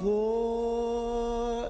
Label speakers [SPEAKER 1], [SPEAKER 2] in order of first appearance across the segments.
[SPEAKER 1] forever.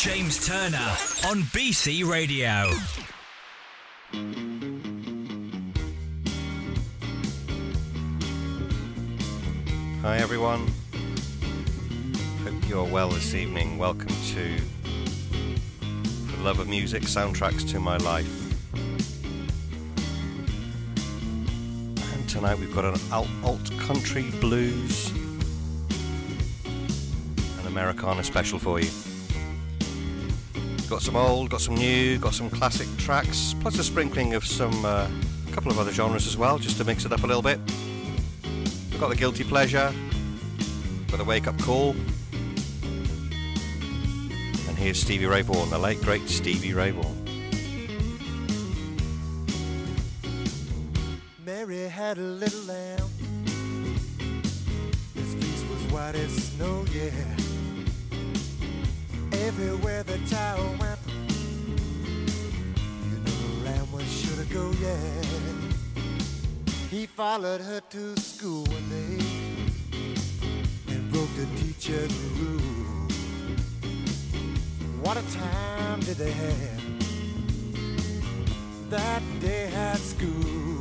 [SPEAKER 1] James Turner on BC Radio.
[SPEAKER 2] Hi everyone. Hope you're well this evening. Welcome to The Love of Music Soundtracks to My Life. And tonight we've got an alt, country blues and Americana special for you. Got some old, got some new, got some classic tracks, plus a sprinkling of some, uh, a couple of other genres as well, just to mix it up a little bit. We've got the Guilty Pleasure, got the Wake Up Call, and here's Stevie Ray Vaughan, the late great Stevie Ray Vaughan.
[SPEAKER 3] Mary had a little lamb. His fleece was white as snow, yeah. Followed her to school one day and broke the teacher's rule. What a time did they have that day at school?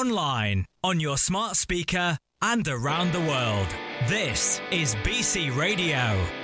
[SPEAKER 4] Online, on your smart speaker, and around the world. This is BC Radio.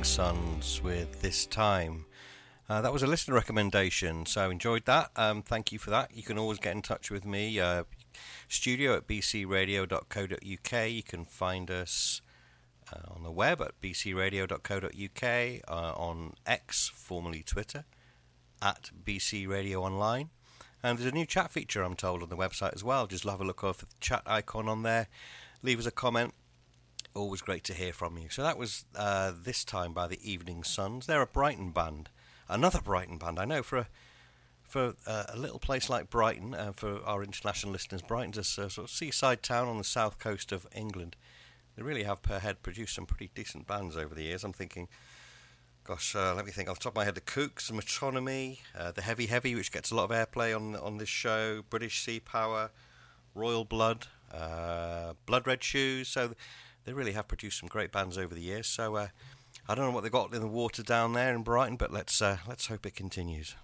[SPEAKER 5] Evening Suns with This Time. Uh, that was a listener recommendation, so enjoyed that. Um, thank you for that. You can always get in touch with me. Uh, studio at bcradio.co.uk. You can find us uh, on the web at bcradio.co.uk, uh, on X, formerly Twitter, at bcradio online. And there's a new chat feature, I'm told, on the website as well. Just have a look over the chat icon on there. Leave us a comment always great to hear from you. So that was uh, this time by the Evening Suns. They're a Brighton band, another Brighton band. I know for a for uh, a little place like Brighton, uh, for our international listeners, Brighton's a sort of seaside town on the south coast of England. They really have per head produced some pretty decent bands over the years. I'm thinking, gosh, uh, let me think off the top of my head: the Kooks, Metronomy, uh, the Heavy Heavy, which gets a lot of airplay on on this show, British Sea Power, Royal Blood, Blood Red Shoes. So they really have produced some great bands over the years. So uh, I don't know what they've got in the water down there in Brighton, but let's uh, let's hope it continues.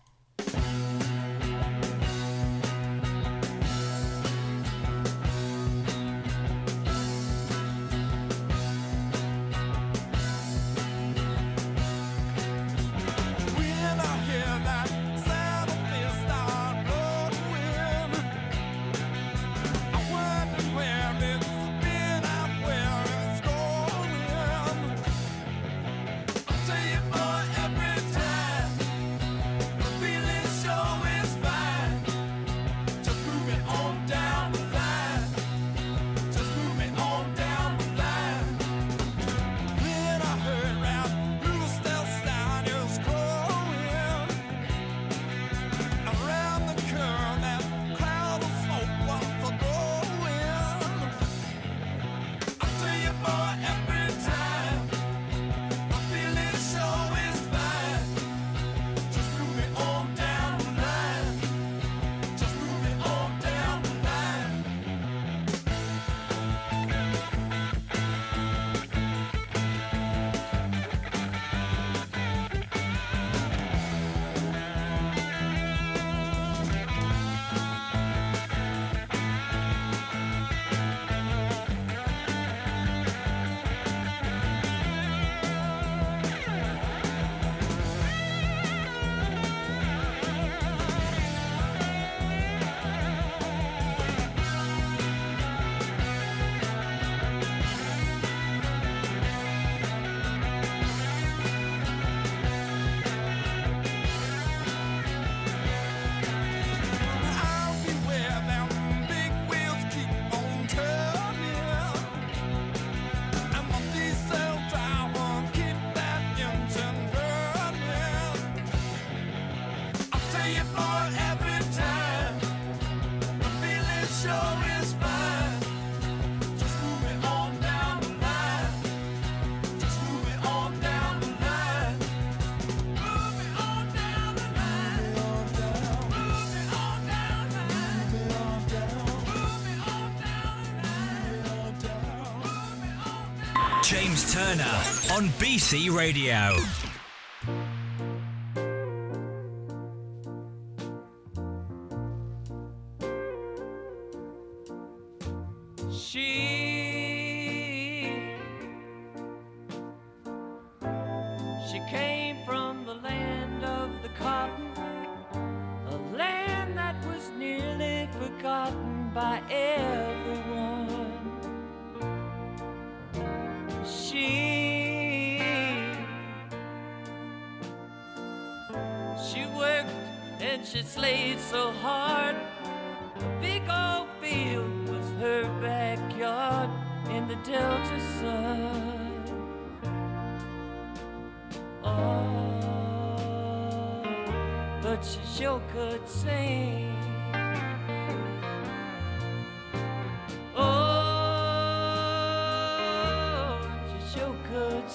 [SPEAKER 6] On BC Radio.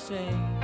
[SPEAKER 7] say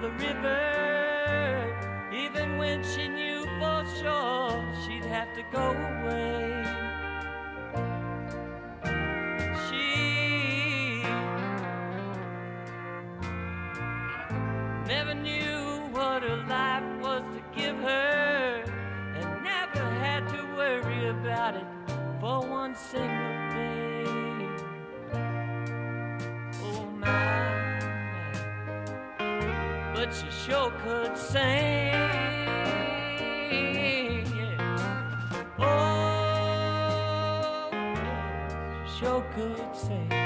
[SPEAKER 7] the river. but you sure could sing. Yeah. Oh, you sure could sing.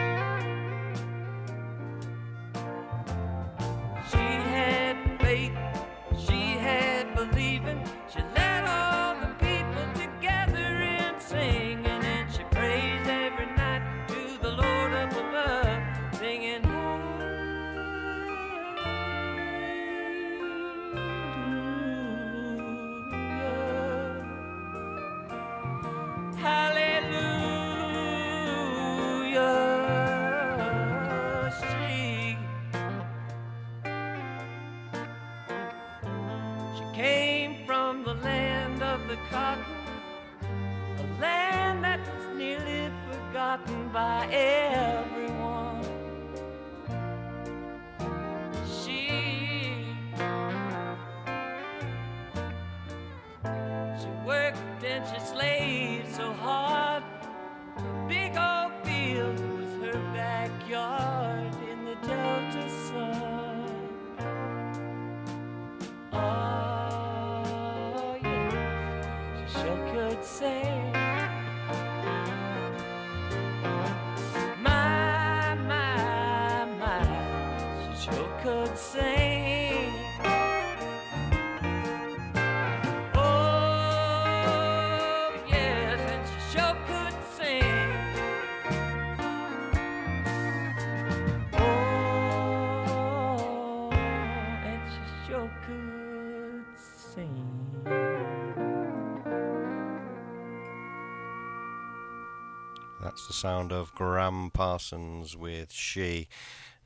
[SPEAKER 2] That's the sound of Gram Parsons with She.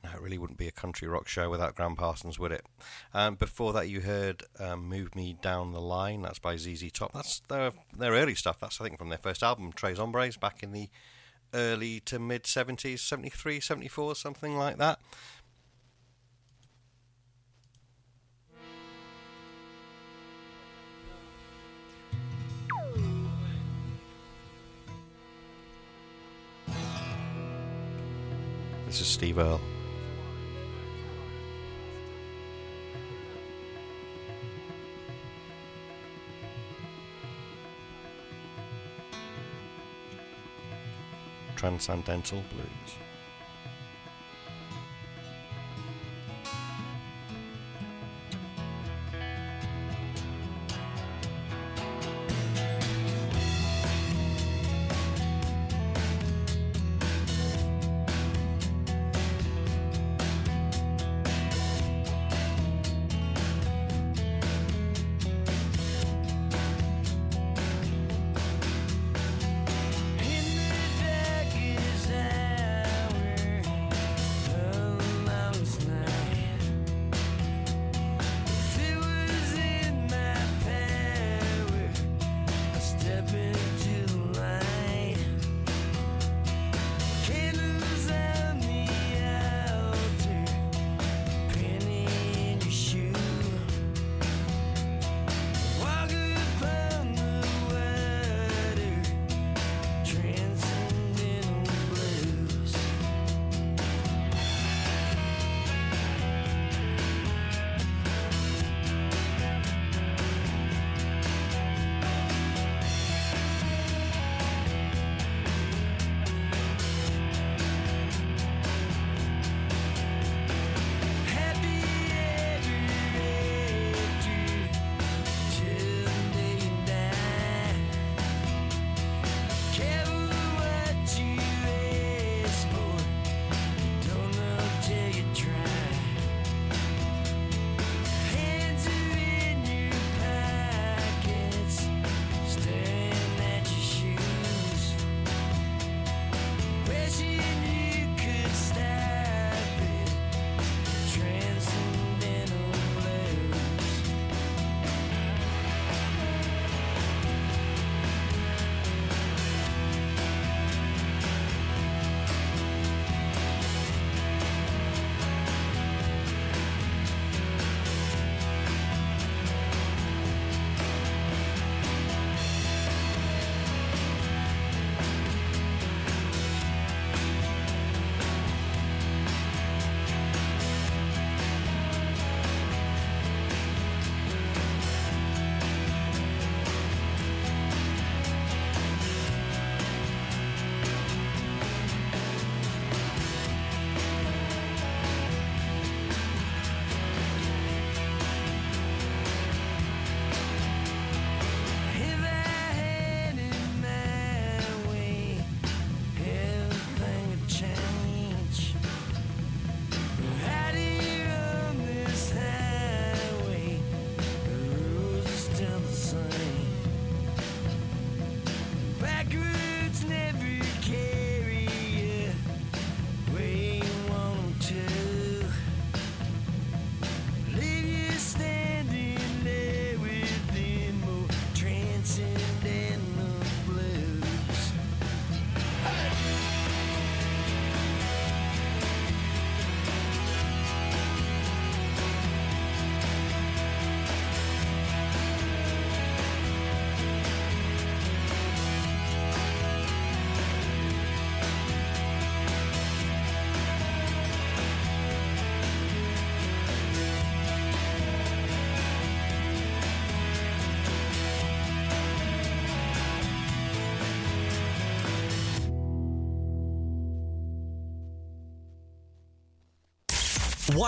[SPEAKER 2] Now, it really wouldn't be a country rock show without Gram Parsons, would it? Um, before that, you heard um, Move Me Down the Line. That's by ZZ Top. That's their, their early stuff. That's, I think, from their first album, Tres Hombres, back in the early to mid 70s, 73, 74, something like that. This is Steve Earle. Transcendental Blues.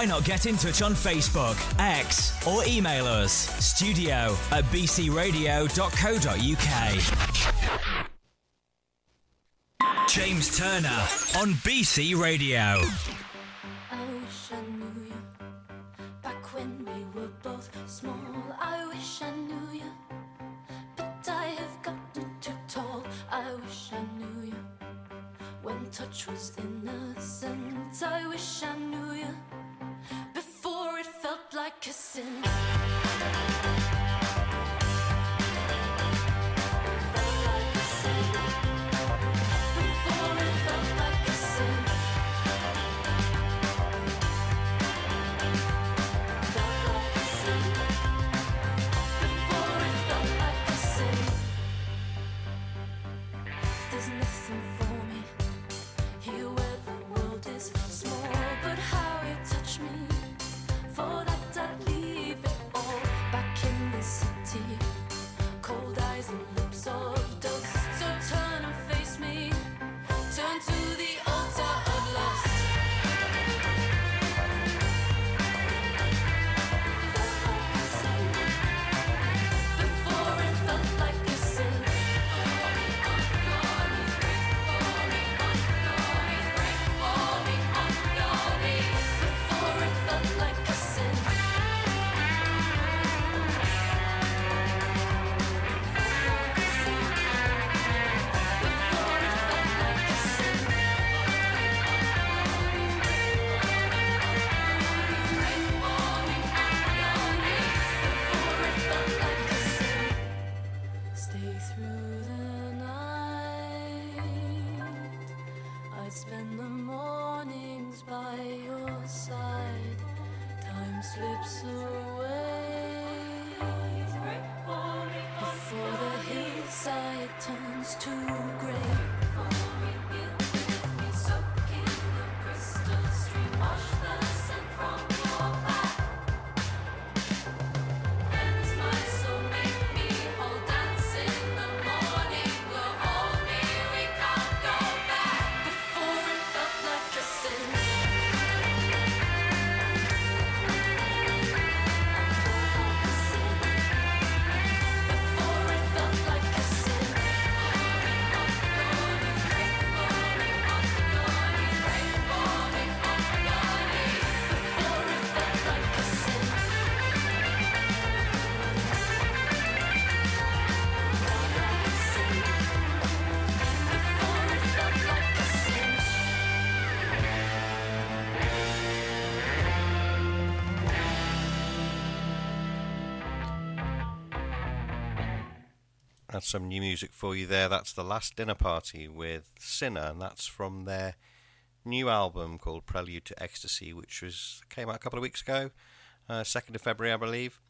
[SPEAKER 8] Why not get in touch on Facebook, X, or email us studio at bcradio.co.uk. James Turner on BC Radio.
[SPEAKER 2] Some new music for you there. That's The Last Dinner Party with Sinner, and that's from their new album called Prelude to Ecstasy, which was came out a couple of weeks ago, uh, 2nd of February, I believe.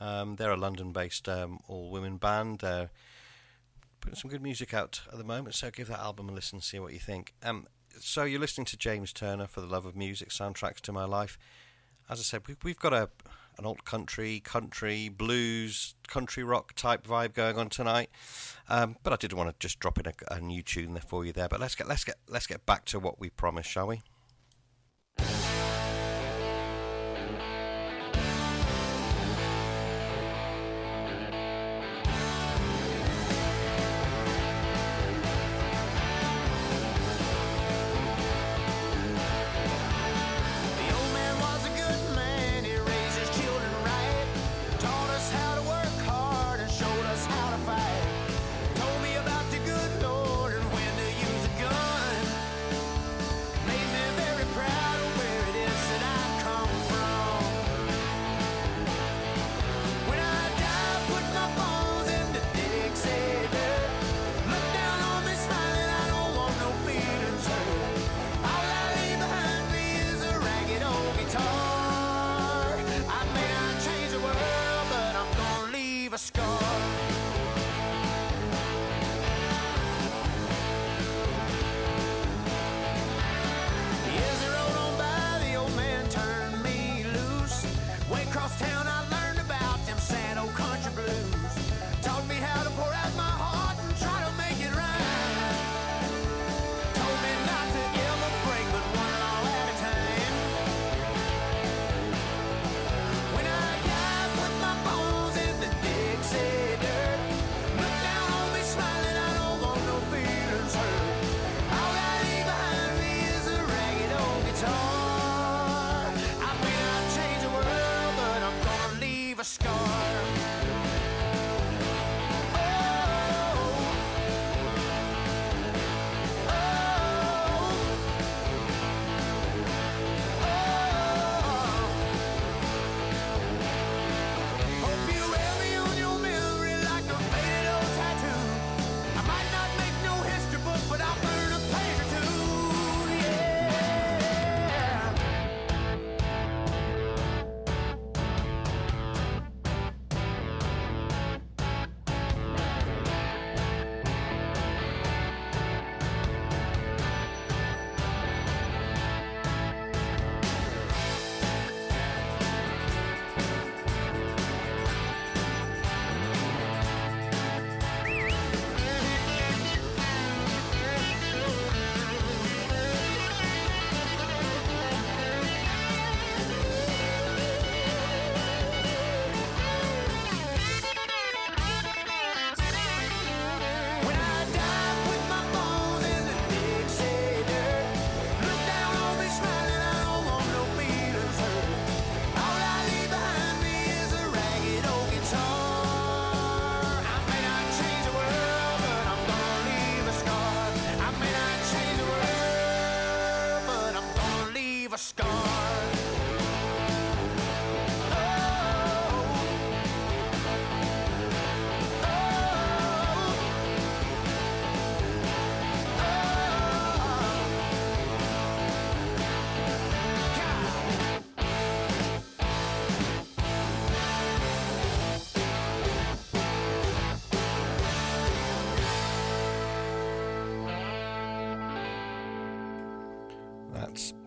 [SPEAKER 2] Um, they're a London based um, all women band. They're putting some good music out at the moment, so give that album a listen and see what you think. Um, so you're listening to James Turner for the Love of Music soundtracks to my life. As I said, we've got a an old country, country, blues, country rock type vibe going on tonight. Um, but I did want to just drop in a, a new tune there for you there. But let's get let's get let's get back to what we promised, shall we?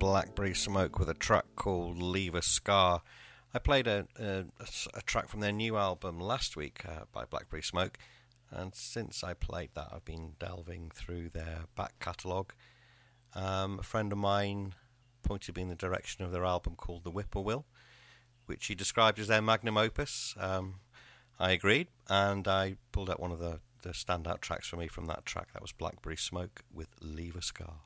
[SPEAKER 5] Blackberry Smoke with a track called Leave a Scar. I played a track from their new album last week uh, by Blackberry Smoke, and since I played that, I've been delving through their back catalogue. Um, a friend of mine pointed me in the direction of their album called The Whippoorwill, which he described as their magnum opus. Um, I agreed, and I pulled out one of the, the standout tracks for me from that track. That was Blackberry Smoke with Leave a Scar.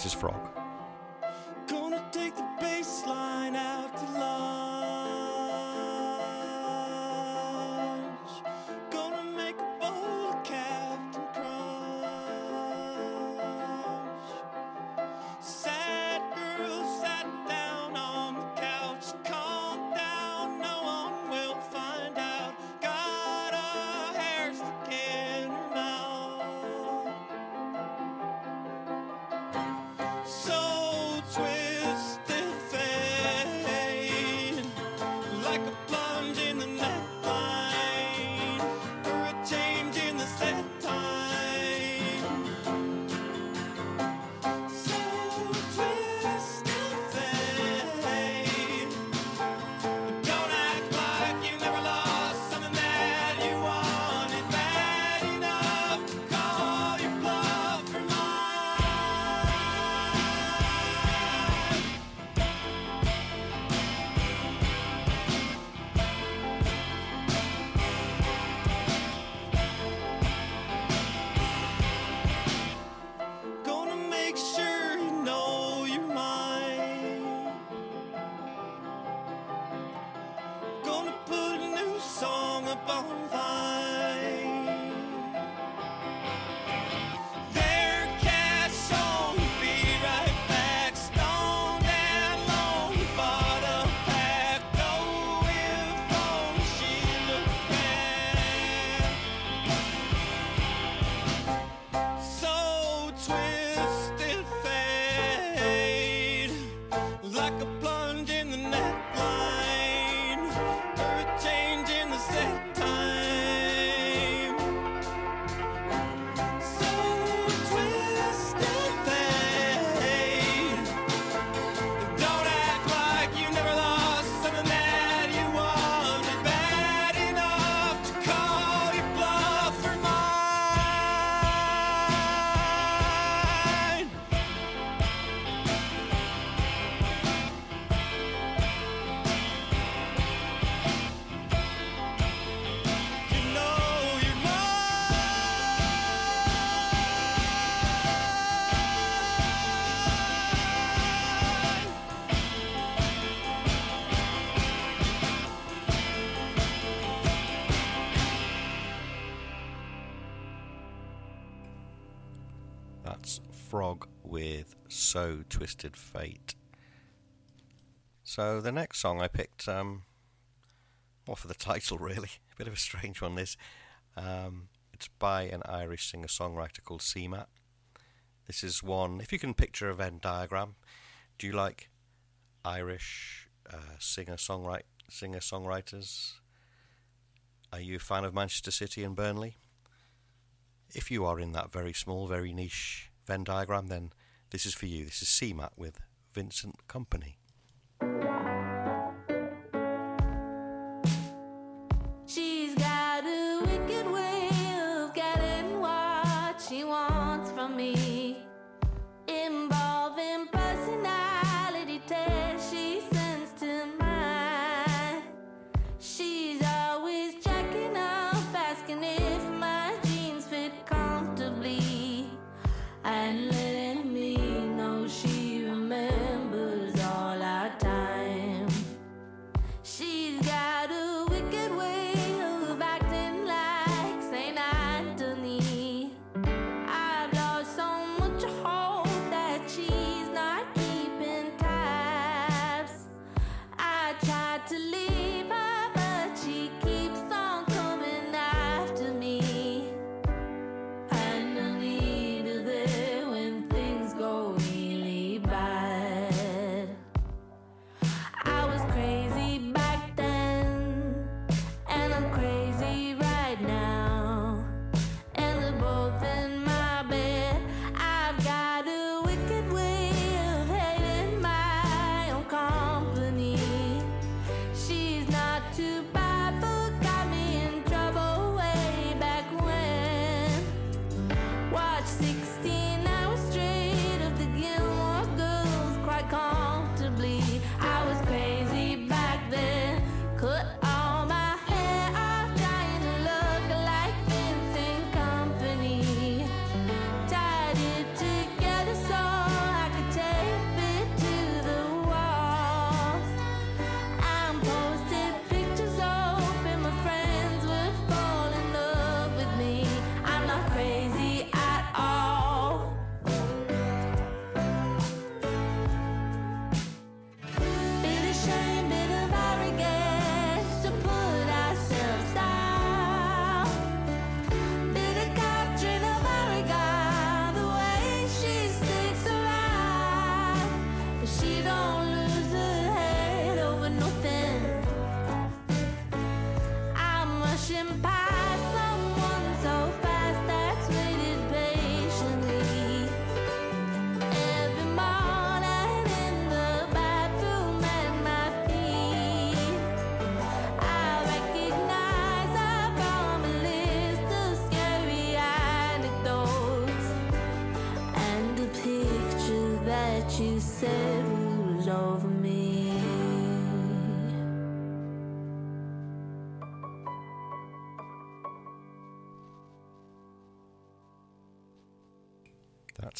[SPEAKER 5] This is Frog. Frog with So Twisted Fate. So the next song I picked, um, well, for the title really, a bit of a strange one. This, um, it's by an Irish singer-songwriter called CMAT. This is one. If you can picture a Venn diagram, do you like Irish uh, singer-songwrite singer-songwriters? Are you a fan of Manchester City and Burnley? If you are in that very small, very niche Venn diagram, then this is for you. This is CMAT with Vincent
[SPEAKER 2] Kompany.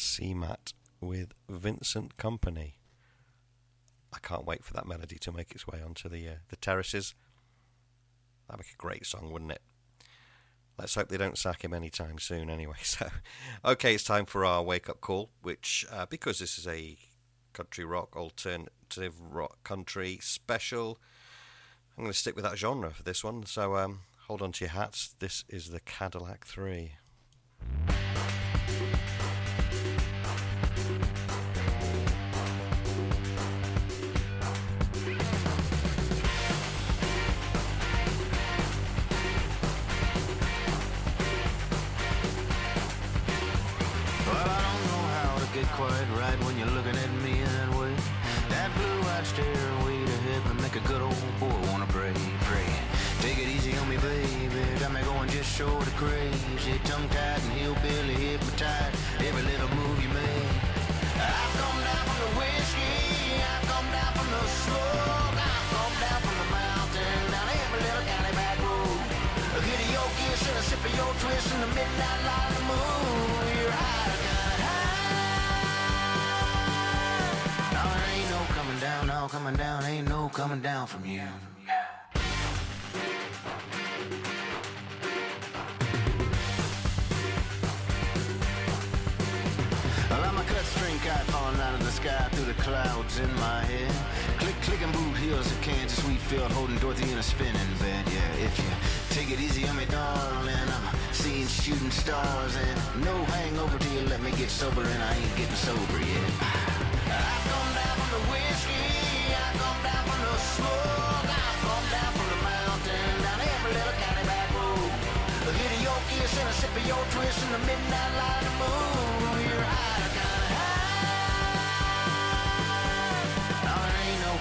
[SPEAKER 2] CMAT with Vincent Kompany. I can't wait for that melody to make its way onto the uh, the terraces. That'd make a great song, wouldn't it? Let's hope they don't sack him anytime soon, anyway. So, okay, it's time for our wake up call, which, uh, because this is a country rock, alternative rock country special, I'm going to stick with that genre for this one. So, um, hold on to your hats. This is the Cadillac
[SPEAKER 9] 3. Right when you're looking at me that way. That blue-eyed stare way ahead to make a good old boy wanna pray, pray. Take it easy on me, baby. Got me going just short of crazy. Tongue-tied and hillbilly hypnotized. Every little move you make. I've come down from the whiskey. I've come down from the smoke. I've come down from the mountain. Down every little county back road. A hit of your kiss and a sip of your twist in the midnight light of the moon. Coming down, ain't no coming down from you. Well, I'm a cut string kite falling out of the sky through the clouds in my head. Click, clicking boot heels of Kansas wheat field, holding Dorothy in a spinning bed. Yeah, if you take it easy on me, darling, I'm seeing shooting stars and no hangover till you let me get sober, and I ain't getting sober yet. I've come down from the whiskey,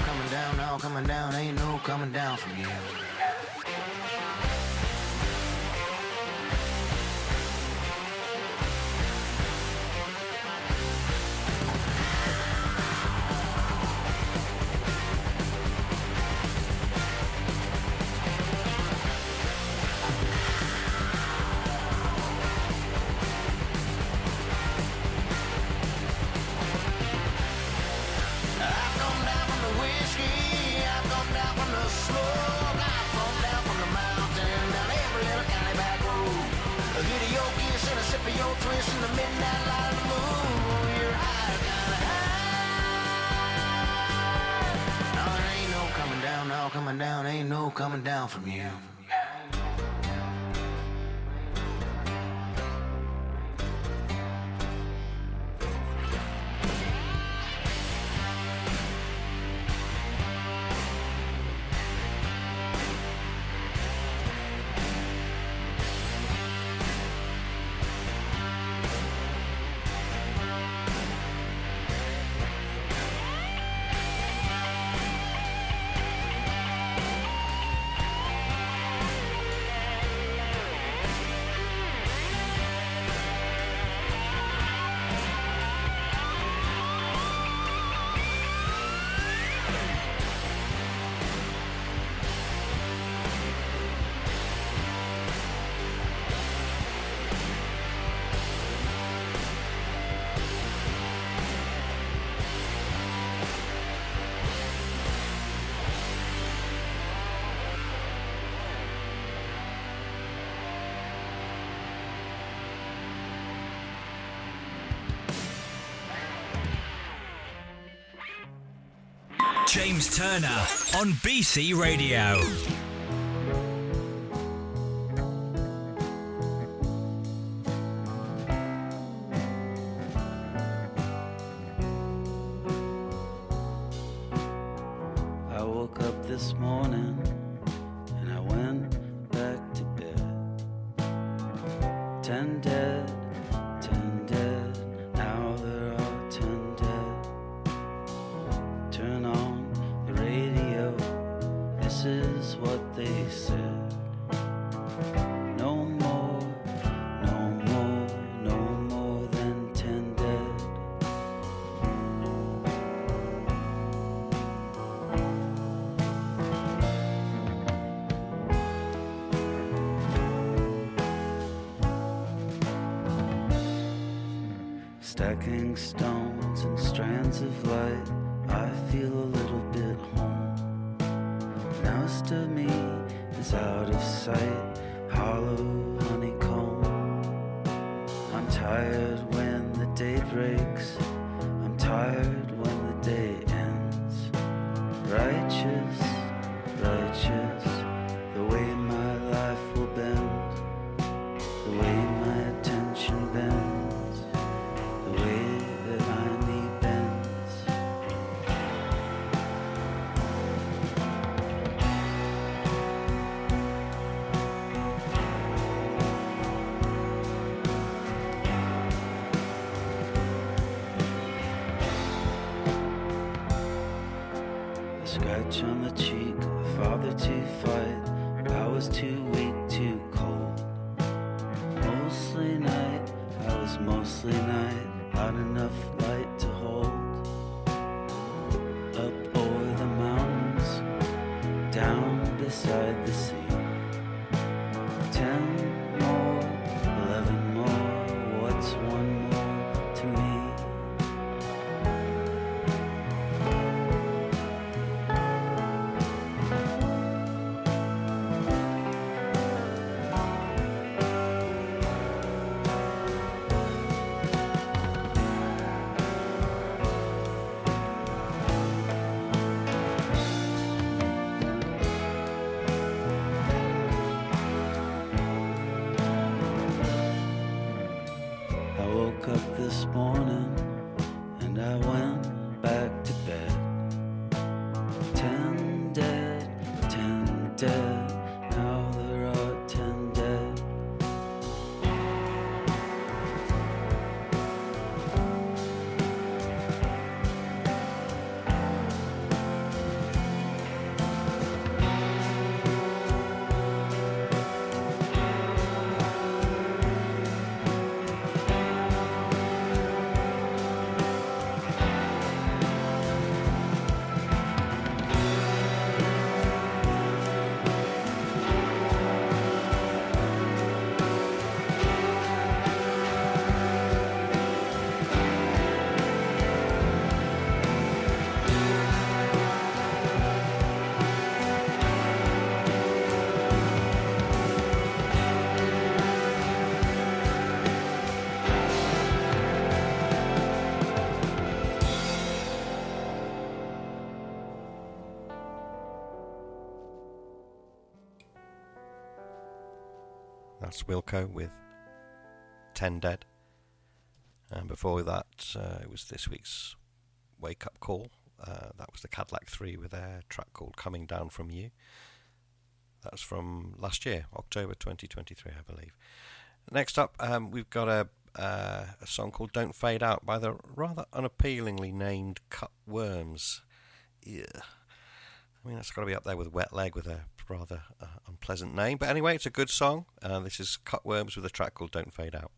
[SPEAKER 9] Coming down, no coming down, ain't no down from you. Coming down from you.
[SPEAKER 8] James Turner on BC Radio.
[SPEAKER 2] Wilco with 10 Dead. And before that, uh, it was this week's Wake Up Call. Uh, that was the Cadillac 3 with their track called Coming Down From You. That's from last year, October 2023, I believe. Next up, um, we've got a, uh, a song called Don't Fade Out by the rather unappealingly named Cut Worms. Yeah. I mean, that's got to be up there with Wet Leg with a rather uh, unpleasant name. But anyway, it's a good song. Uh, this is Cut Worms with a track called Don't Fade Out.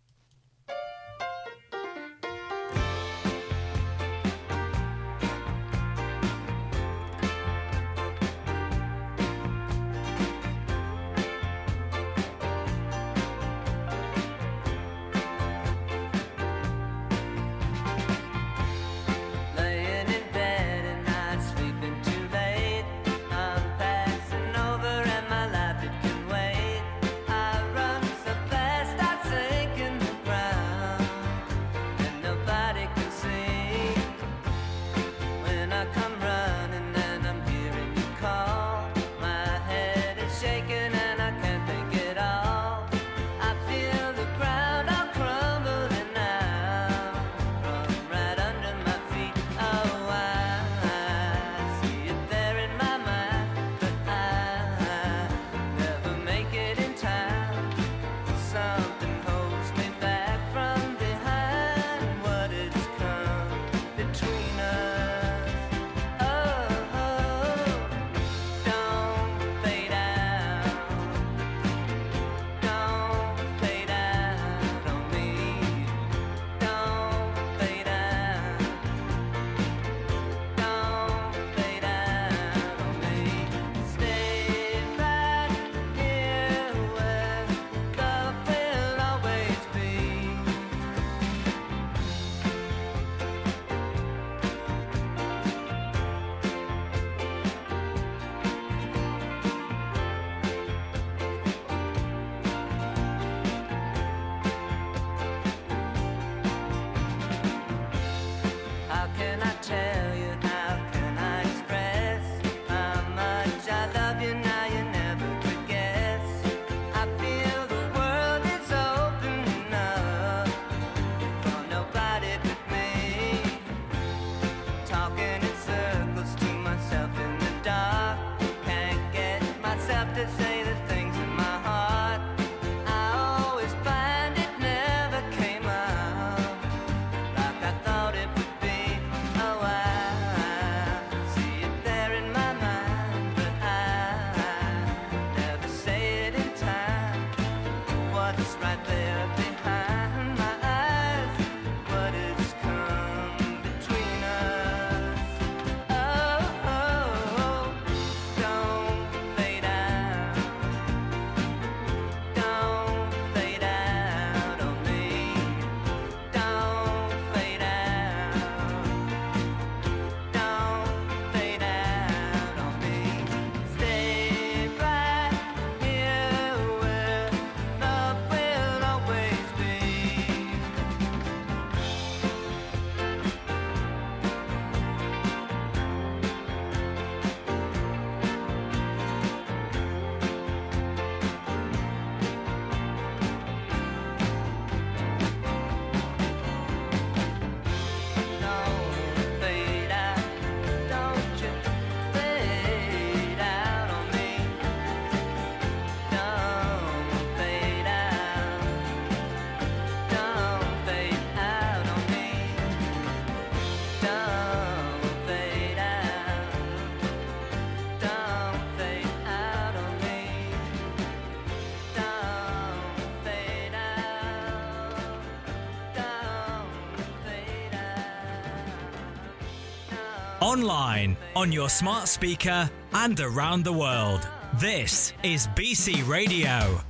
[SPEAKER 10] online, on your smart speaker, and around the world. This is BC Radio.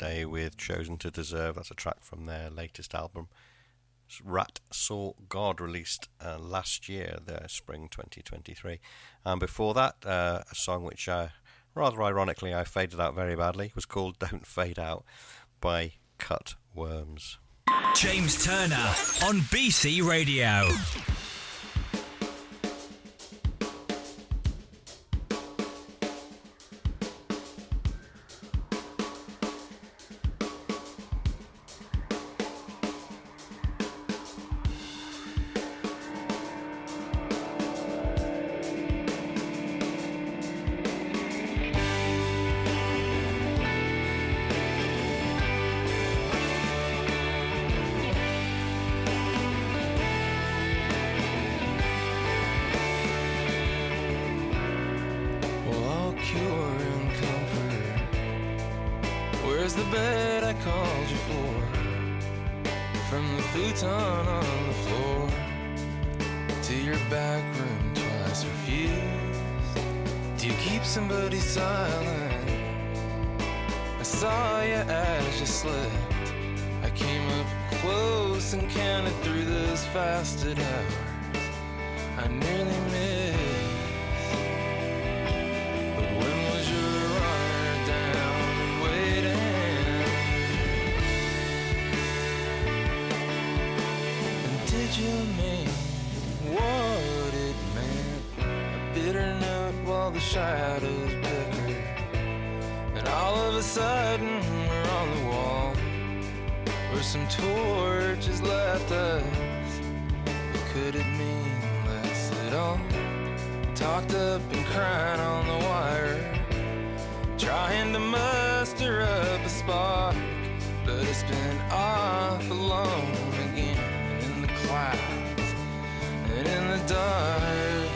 [SPEAKER 2] Wednesday with Chosen to Deserve. That's a track from their latest album. Rat Saw God released uh, last year, the spring 2023. And before that, uh, a song which uh, rather ironically I faded out very badly was called Don't Fade Out by Cut Worms.
[SPEAKER 8] James Turner on BC Radio.
[SPEAKER 11] As you slept. I came up close and counted through those fasted hours. I nearly missed. But when was your runner down and waiting? And did you mean what it meant? A bitter note while the shadows bicker. And all of a sudden some torches left us. But could it mean less at all? Talked up and crying on the wire, trying to muster up a spark, but it's been off alone again in the clouds and in the darkness.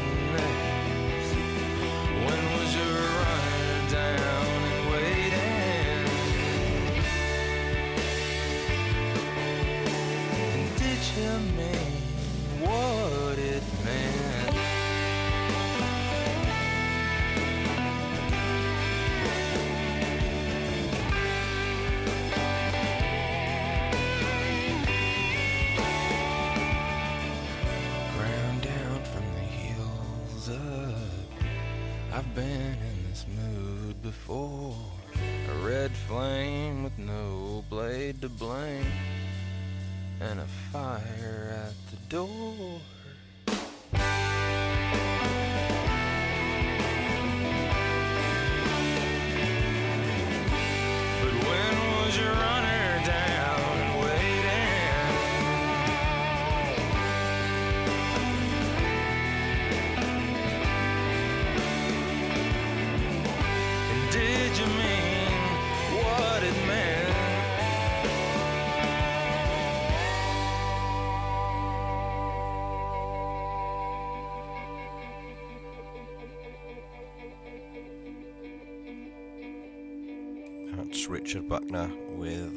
[SPEAKER 2] Richard Buckner with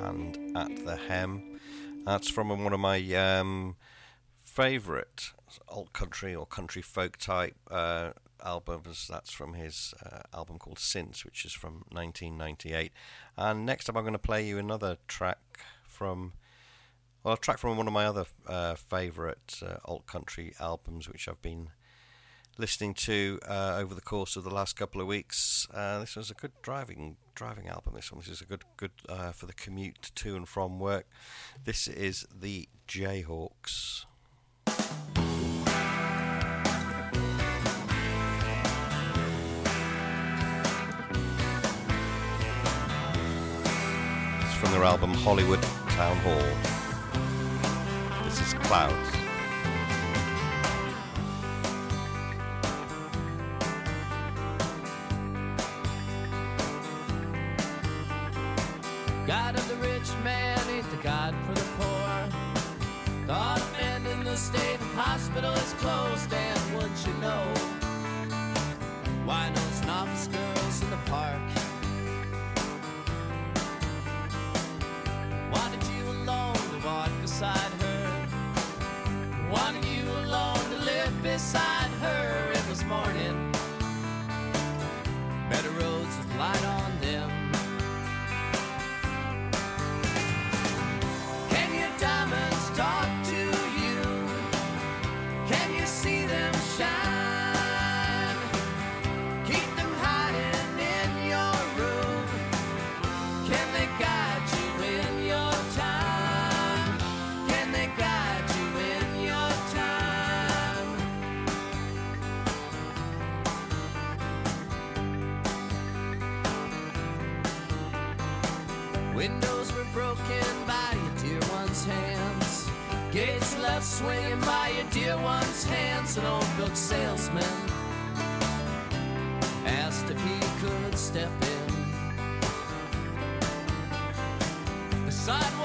[SPEAKER 2] Hand at the Hem. That's from one of my um, favourite alt country or country folk type uh, albums. That's from his uh, album called Since, which is from 1998. And next up, I'm going to play you another track from. Well, a track from one of my other uh, favourite uh, alt country albums, which I've been listening to uh, over the course of the last couple of weeks. Uh, this was a good driving driving album. This one, this is a good good uh, for the commute to and from work. This is the Jayhawks. It's from their album Hollywood Town Hall. This is Clouds.
[SPEAKER 12] Live an old book salesman asked if he could step in. Aside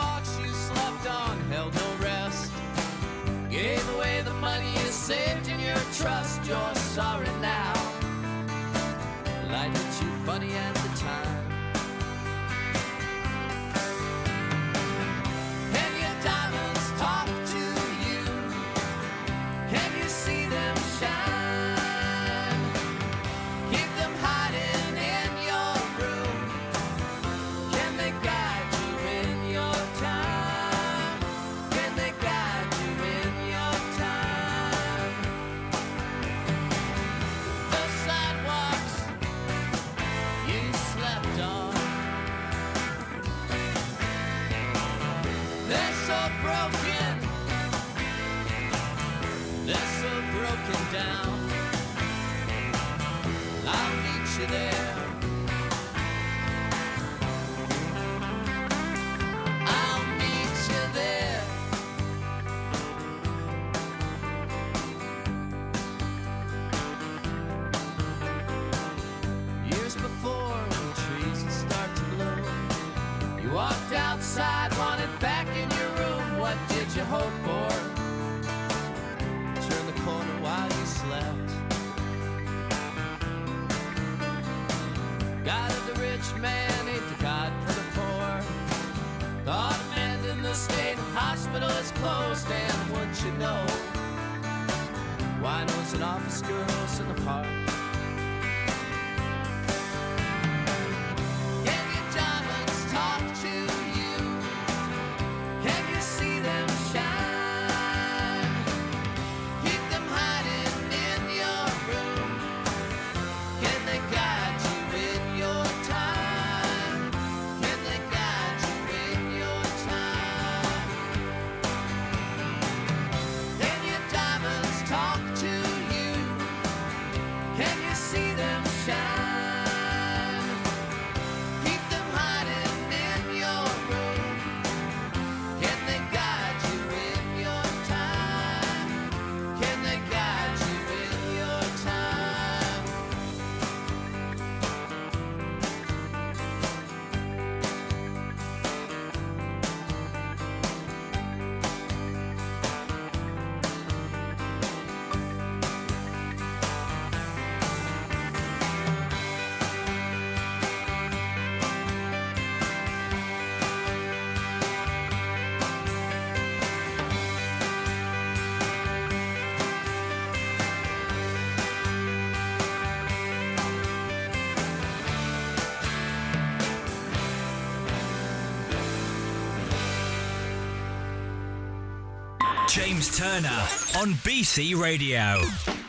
[SPEAKER 8] James Turner on BC Radio.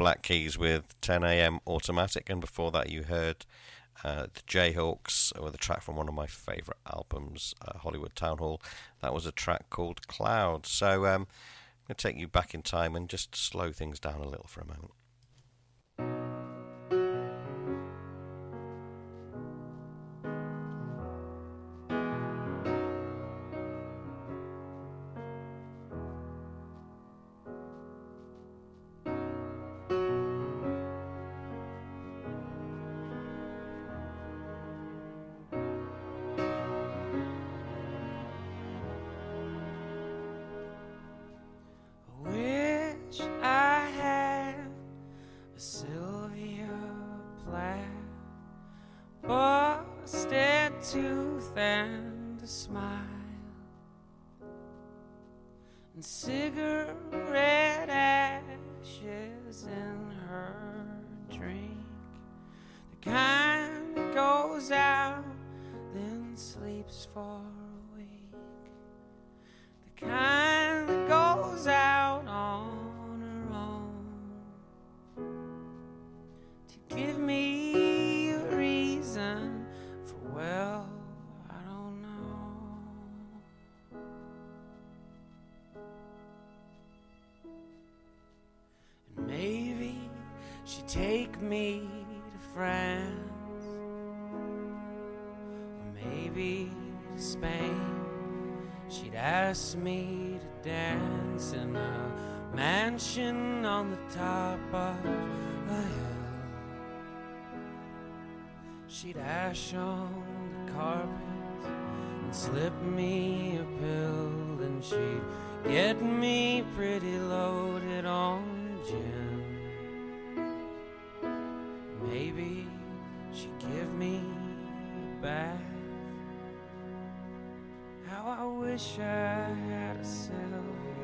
[SPEAKER 2] Black Keys with 10 a.m. Automatic, and before that, you heard uh, the Jayhawks with a track from one of my favourite albums, uh, Hollywood Town Hall. That was a track called Cloud. So um, I'm going to take you back in time and just slow things down a little for a moment.
[SPEAKER 6] And a smile, and cigarette ashes in her drink. The kind that goes out, then sleeps for a week. The kind that goes out on her own to give me me to France or maybe to Spain. She'd ask me to dance in a mansion on the top of a hill. She'd ash on the carpet and slip me a pill, and she'd get me pretty loaded on gin. Maybe she'd give me a bath. How I wish I had a Sylvia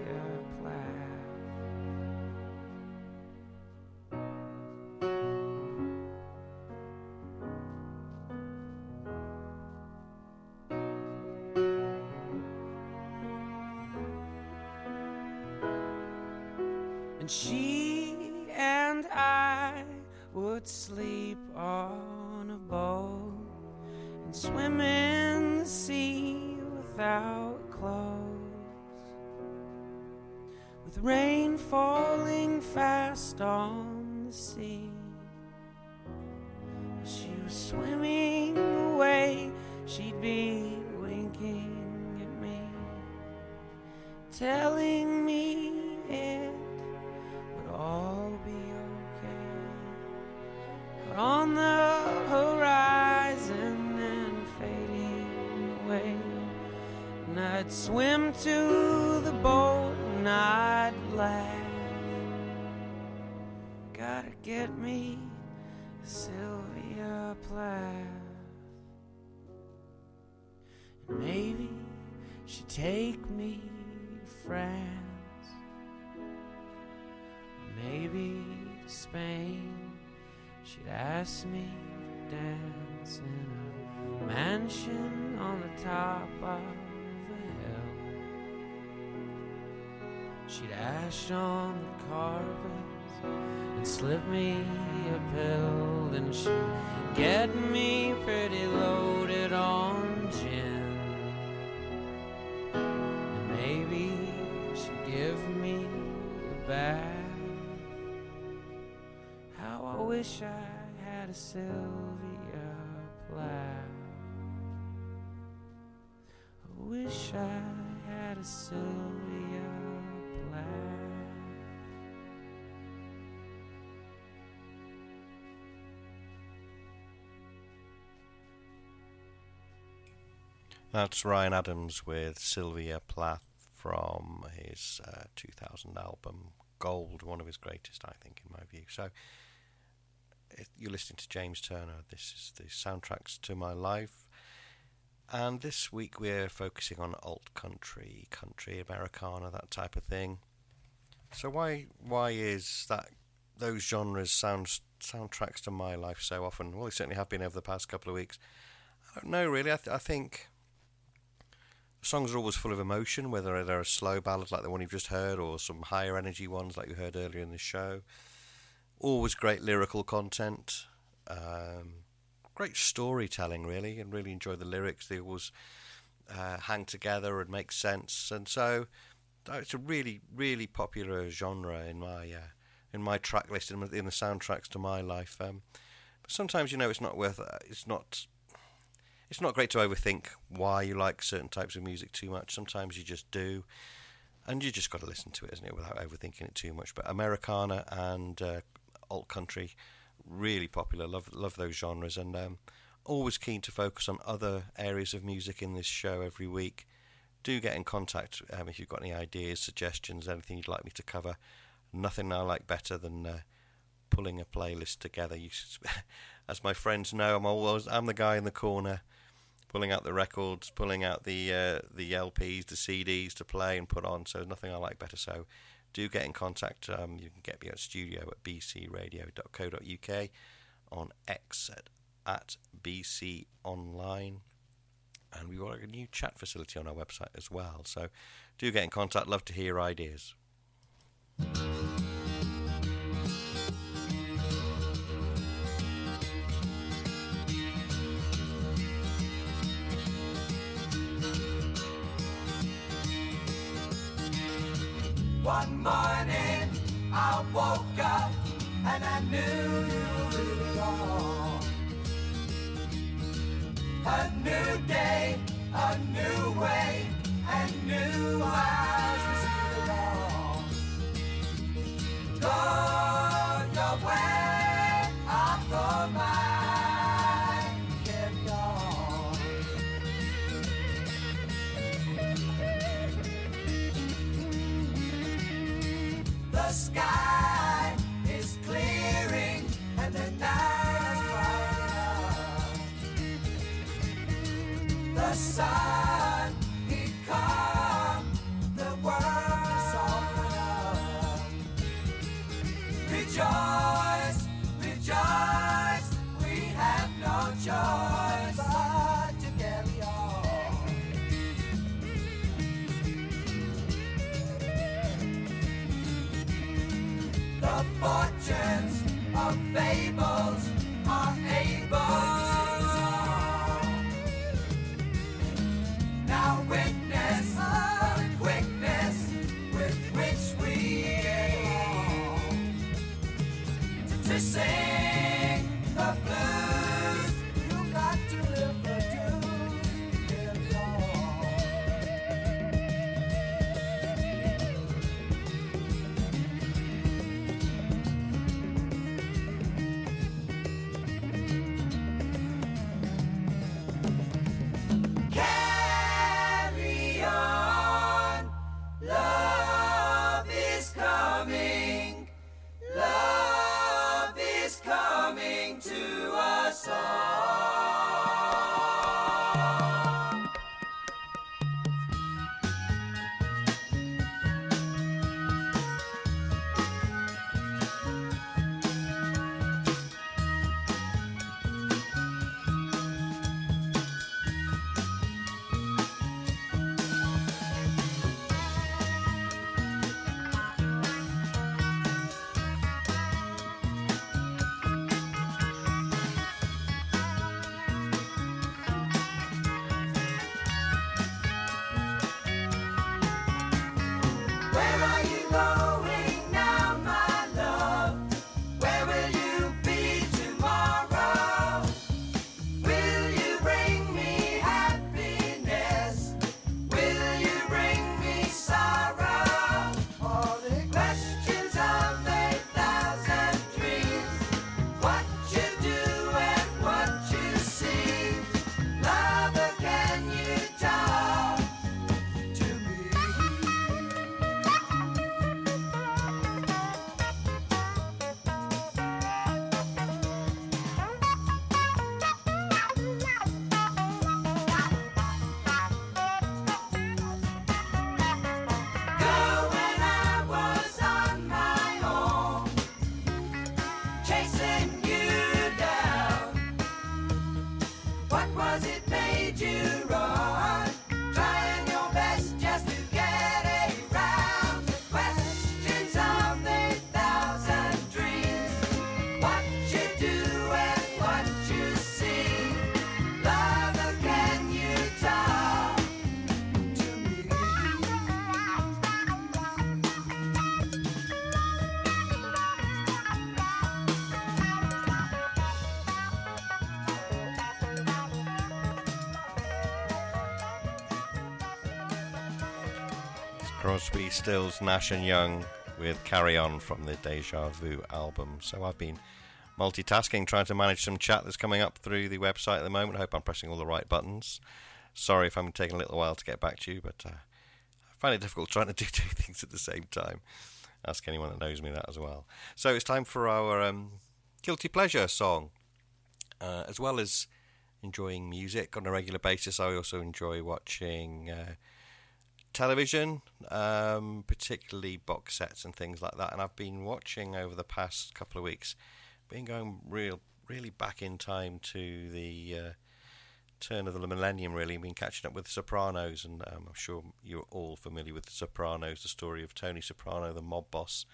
[SPEAKER 6] sleep On the carpet and slip me a pill, and she'd get me pretty loaded on gin. And maybe she'd give me a bath. How I wish I had a Sylvia
[SPEAKER 2] That's Ryan Adams with Sylvia Plath from his uh, 2000 album Gold, one of his greatest, I think, in my view. So, if you're listening to James Turner. This is the soundtracks to my life. And this week we're focusing on alt country, country, Americana, that type of thing. So why why is that those genres sound soundtracks to my life so often? Well, they certainly have been over the past couple of weeks. I don't know really. I, th- I think songs are always full of emotion, whether they're a slow ballad like the one you've just heard, or some higher energy ones like you heard earlier in the show. Always great lyrical content, um, great storytelling, really, and really enjoy the lyrics. They always uh, hang together and make sense, and so it's a really, really popular genre in my uh, in my track list in, in the soundtracks to my life. Um, but sometimes, you know, it's not worth. Uh, it's not it's not great to overthink why you like certain types of music too much. Sometimes you just do, and you just got to listen to it, isn't it, without overthinking it too much. But Americana and uh, alt country, really popular. Love love those genres, and um, always keen to focus on other areas of music in this show every week. Do get in contact um, if you've got any ideas, suggestions, anything you'd like me to cover. Nothing I like better than uh, pulling a playlist together. You, as my friends know, I'm always I'm the guy in the corner pulling out the records, pulling out the uh, the LPs, the CDs to play and put on. So nothing I like better. So do get in contact. Um, you can get me at studio at bcradio.co.uk, on X at, at BC Online. And we've got a new chat facility on our website as well. So do get in contact. Love to hear ideas.
[SPEAKER 13] One morning I woke up and I knew it all. A new day, a new way, and new eyes to see it all. Bright.
[SPEAKER 2] Stills, Nash and Young with Carry On from the Deja Vu album. So I've been multitasking, trying to manage some chat that's coming up through the website at the moment. I hope I'm pressing all the right buttons. Sorry if I'm taking a little while to get back to you, but uh, I find it difficult trying to do two things at the same time. Ask anyone that knows me that as well. So it's time for our um, guilty pleasure song. Uh, as well as enjoying music on a regular basis, I also enjoy watching uh, television, um, particularly box sets and things like that. And I've been watching over the past couple of weeks, been going real, really back in time to the uh, turn of the millennium. Really, been catching up with The Sopranos, and um, I'm sure you're all familiar with The Sopranos, the story of Tony Soprano, the mob boss,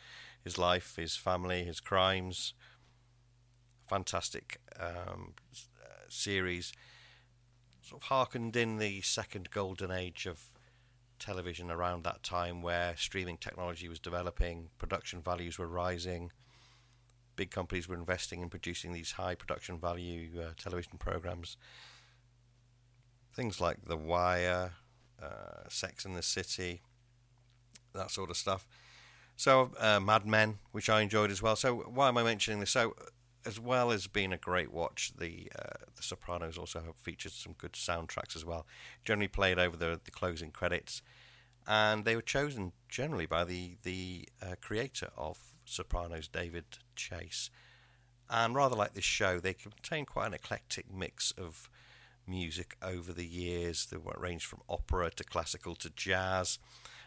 [SPEAKER 2] his life, his family, his crimes. Fantastic um, uh, series. Sort of harkened in the second golden age of television around that time where streaming technology was developing, production values were rising, big companies were investing in producing these high production value uh, television programs. Things like The Wire, uh, Sex and the City, that sort of stuff. So, uh, Mad Men, which I enjoyed as well. So, why am I mentioning this? So, as well as being a great watch, the uh, The Sopranos also have featured some good soundtracks as well. Generally played over the the closing credits, and they were chosen generally by the the uh, creator of Sopranos, David Chase. And rather like this show, they contain quite an eclectic mix of music over the years. They were ranged from opera to classical to jazz.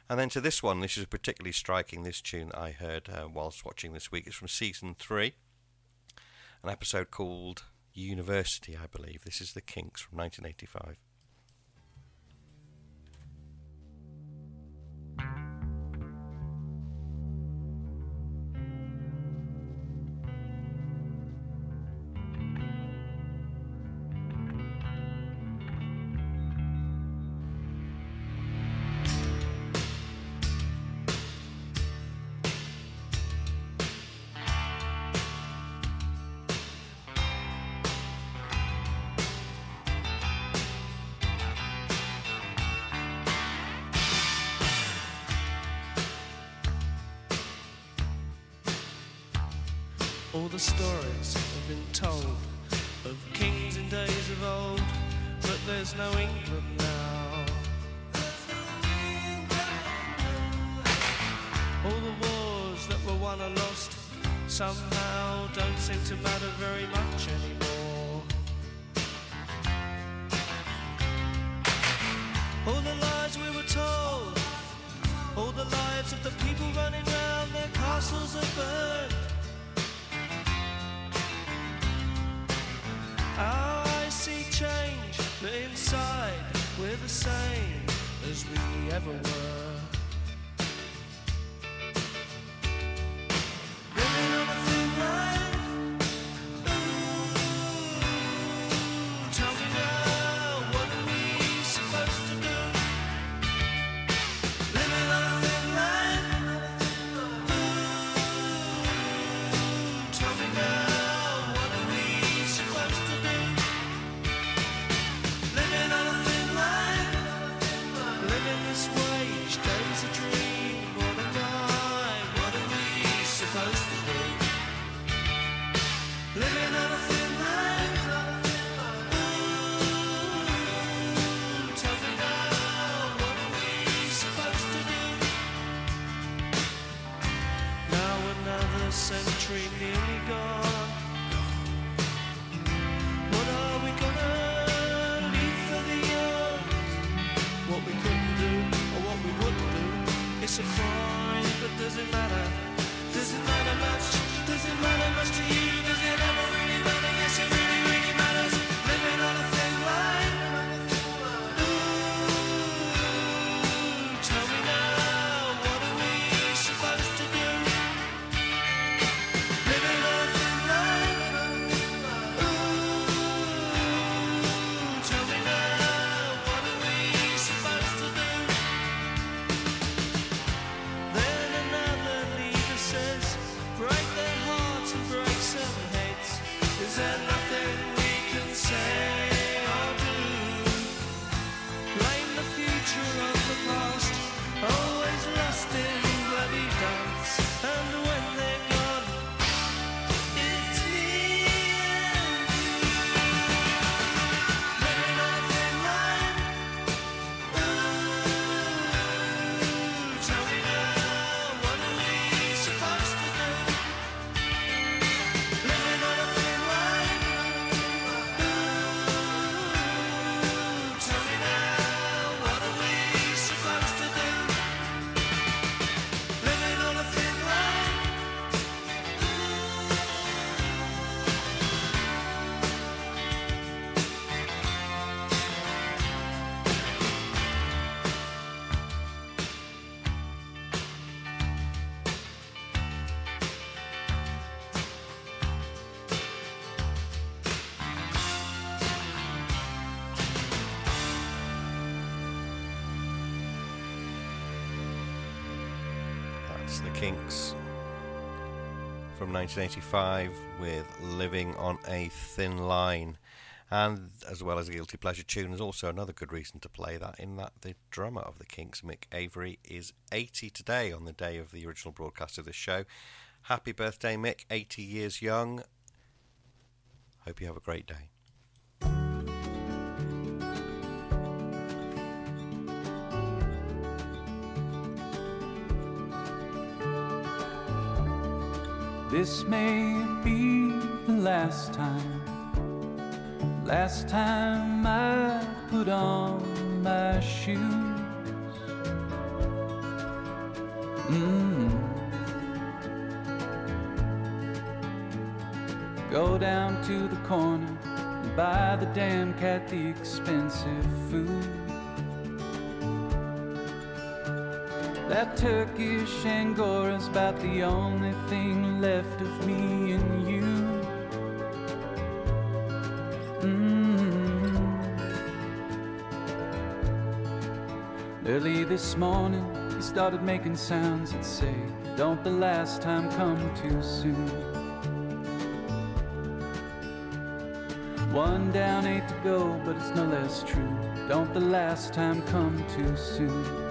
[SPEAKER 2] And then to this one, this is particularly striking. This tune I heard uh, whilst watching this week. It's from season three an episode called University, I believe. This is The Kinks from 1985.
[SPEAKER 14] The
[SPEAKER 2] Kinks from 1985 with Living on a Thin Line. And as well as a Guilty Pleasure tune, is also another good reason to play that, in that the drummer of the Kinks, Mick Avory, is 80 today on the day of the original broadcast of this show. Happy birthday, Mick, 80 years young. Hope you have a great day.
[SPEAKER 15] This may be the last time, last time I put on my shoes. Mm. Go down to the corner and buy the damn cat the expensive food. That Turkish Angora's about the only thing left of me and you. Mm. Early this morning, he started making sounds that say, Don't the last time come too soon. One down, eight to go, but it's no less true. Don't the last time come too soon.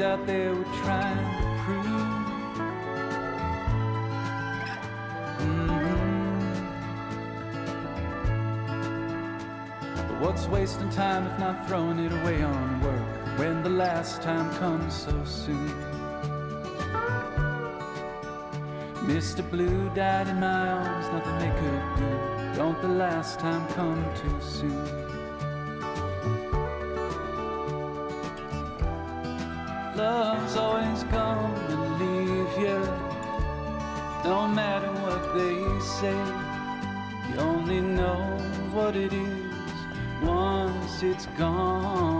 [SPEAKER 15] Out there were trying to prove. Mhm. But what's wasting time if not throwing it away on work when the last time comes so soon? Mr. Blue died in my arms, nothing they could do. Don't the last time come too soon? Love's always gonna leave you, no matter what they say. You only know what it is once it's gone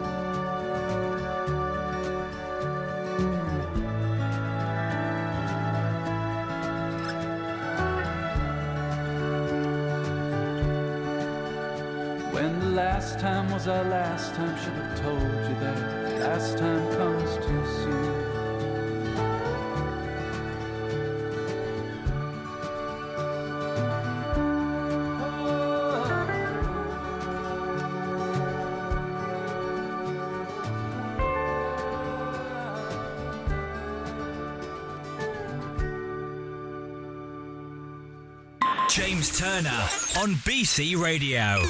[SPEAKER 15] time should have told you that last time comes too soon.
[SPEAKER 12] James Turner on BC Radio.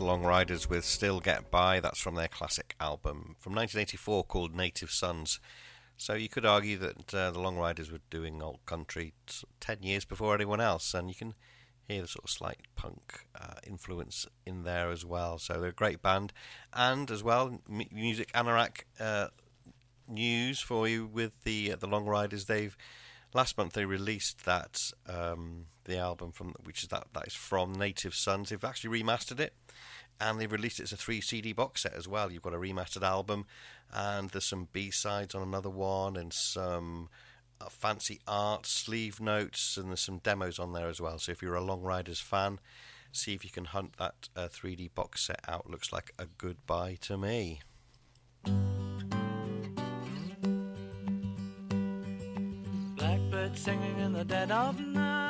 [SPEAKER 16] The
[SPEAKER 2] Long Ryders with Still Get By. That's from their classic album from 1984 called Native Sons. So you could argue that uh, the Long Ryders were doing old country t- 10 years before anyone else, and you can hear the sort of slight punk uh, influence in there as well. So they're a great band. And as well, M- Music Anorak uh, news for you with the uh, the Long Ryders. They've last month they released that um, the album from which is that that is from Native Sons. They've actually remastered it, and they've released it as a three CD box set as well. You've got a remastered album, and there's some B sides on another one, and some uh, fancy art, sleeve notes, and there's some demos on there as well. So if you're a Long Ryders fan, see if you can hunt that uh, 3D box set out. Looks like a goodbye to me.
[SPEAKER 16] Blackbird singing in the dead of night.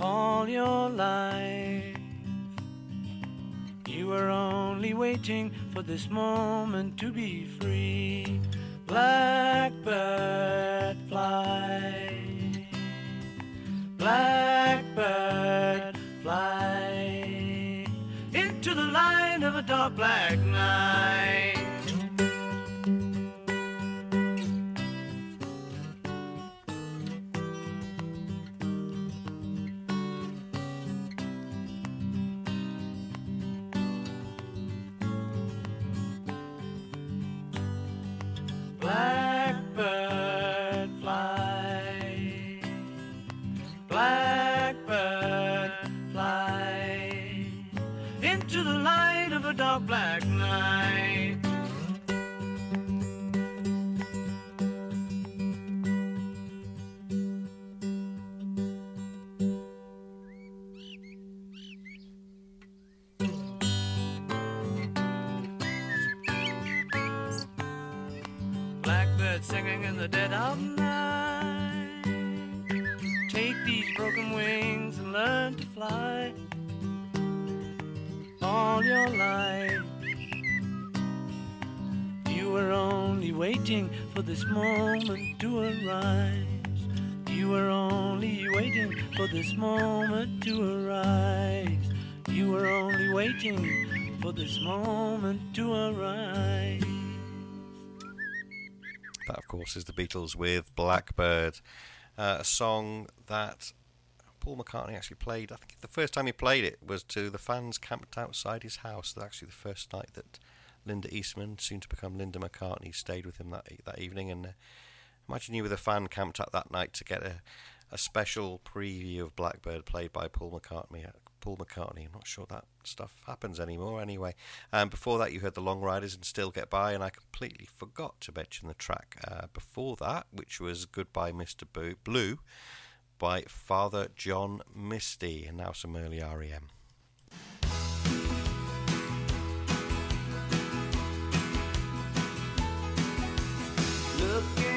[SPEAKER 16] all your life. You were only waiting for this moment to be free. Blackbird fly. Blackbird fly into the light of a dark black night.
[SPEAKER 11] Black night. Blackbird singing in the dead of night. Take these broken wings and learn to fly all your life. You were only waiting for this moment to arise. You were only waiting for this moment to arise. You were only waiting for this moment to arise.
[SPEAKER 2] That, of course, is the Beatles with Blackbird, uh, a song that Paul McCartney actually played. I think the first time he played it was to the fans camped outside his house. Actually, the first night that Linda Eastman, soon to become Linda McCartney, stayed with him that that evening. And uh, imagine you with a fan camped out that night to get a, a special preview of Blackbird played by Paul McCartney. Uh, Paul McCartney. I'm not sure that stuff happens anymore. Anyway, um, before that, you heard the Long Ryders and Still Get By, and I completely forgot to mention the track uh, before that, which was Goodbye, Mr. Blue by Father John Misty, and now some early REM.
[SPEAKER 11] Looking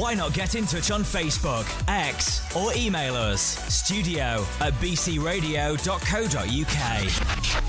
[SPEAKER 17] why not get in touch on Facebook, X, or email us studio at bcradio.co.uk.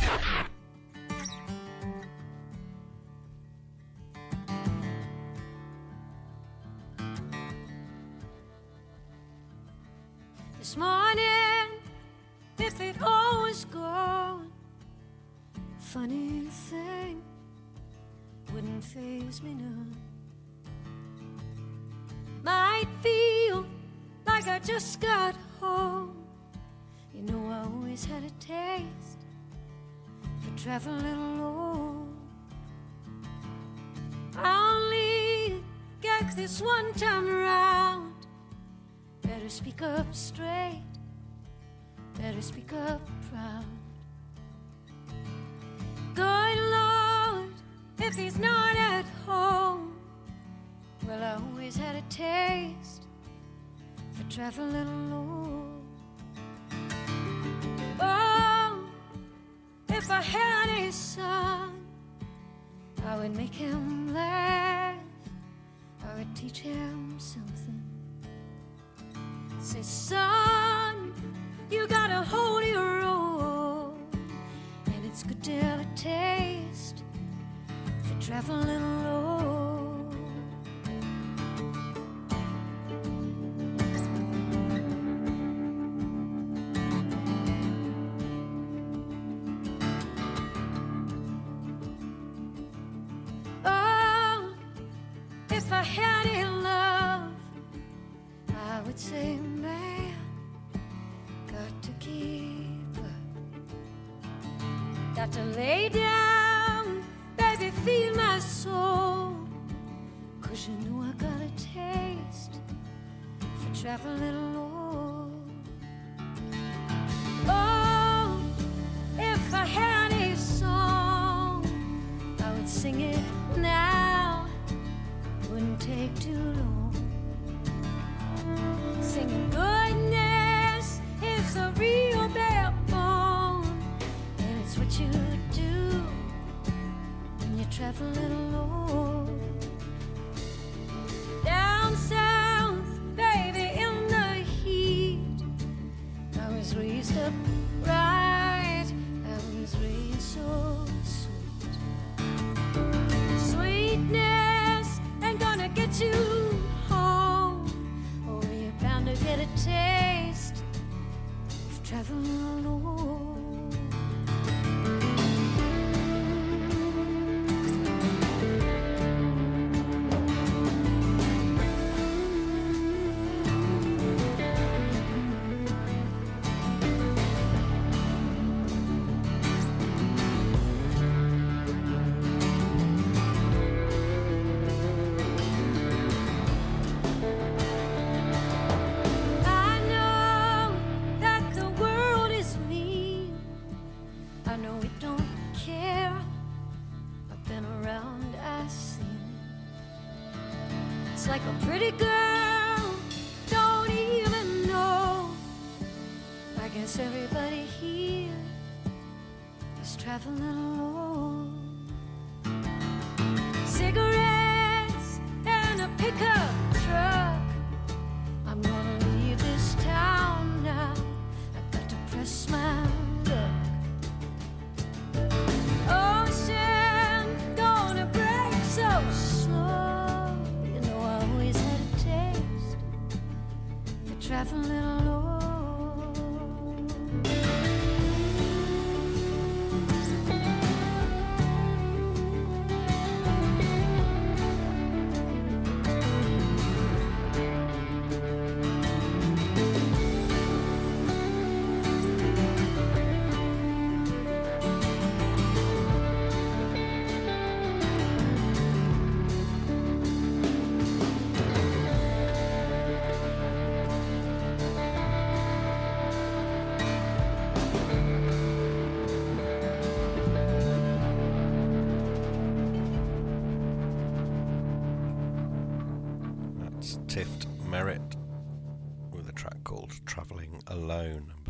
[SPEAKER 2] do when you're traveling alone. Down south, baby, in the heat, I was raised up right, I was raised so sweet. Sweetness ain't gonna get you home, or you're bound to get a taste of traveling alone.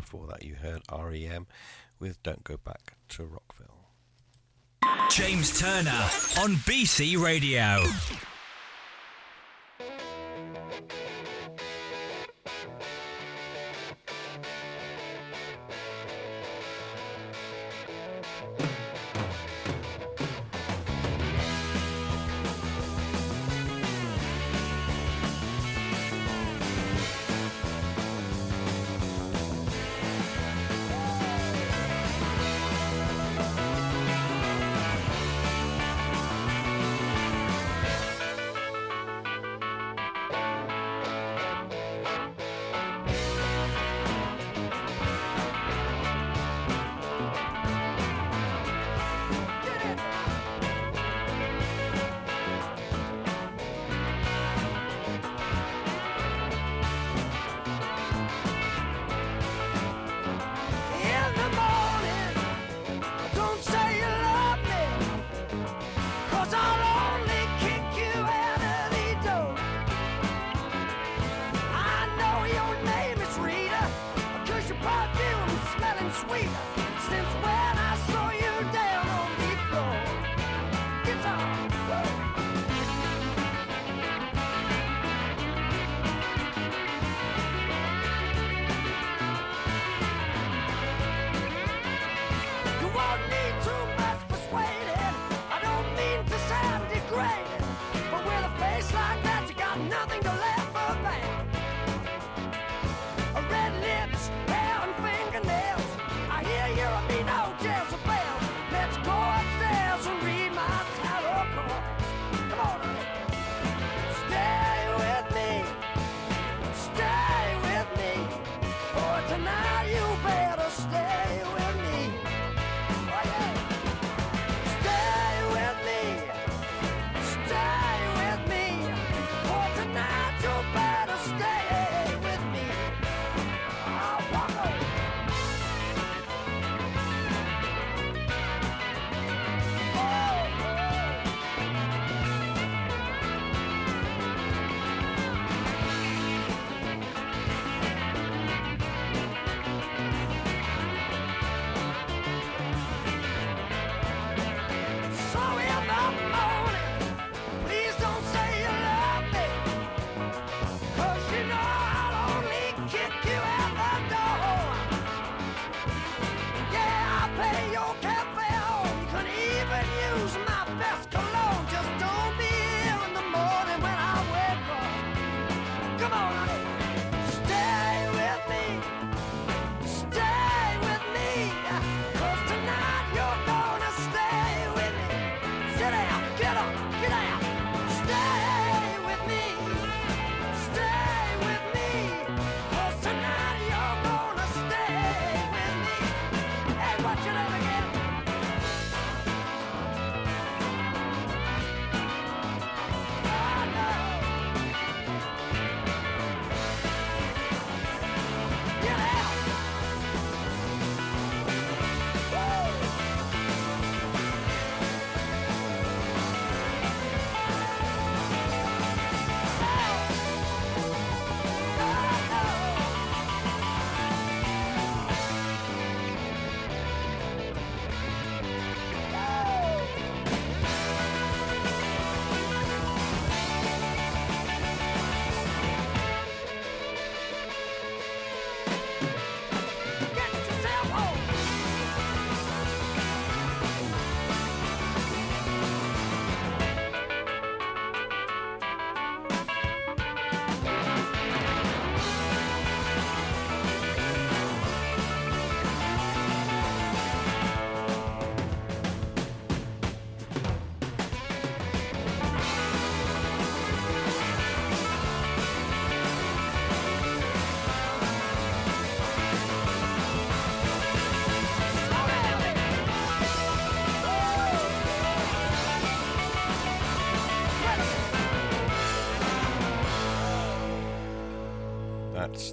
[SPEAKER 4] Before that, you heard REM with Don't Go Back to Rockville.
[SPEAKER 17] James Turner on BC Radio.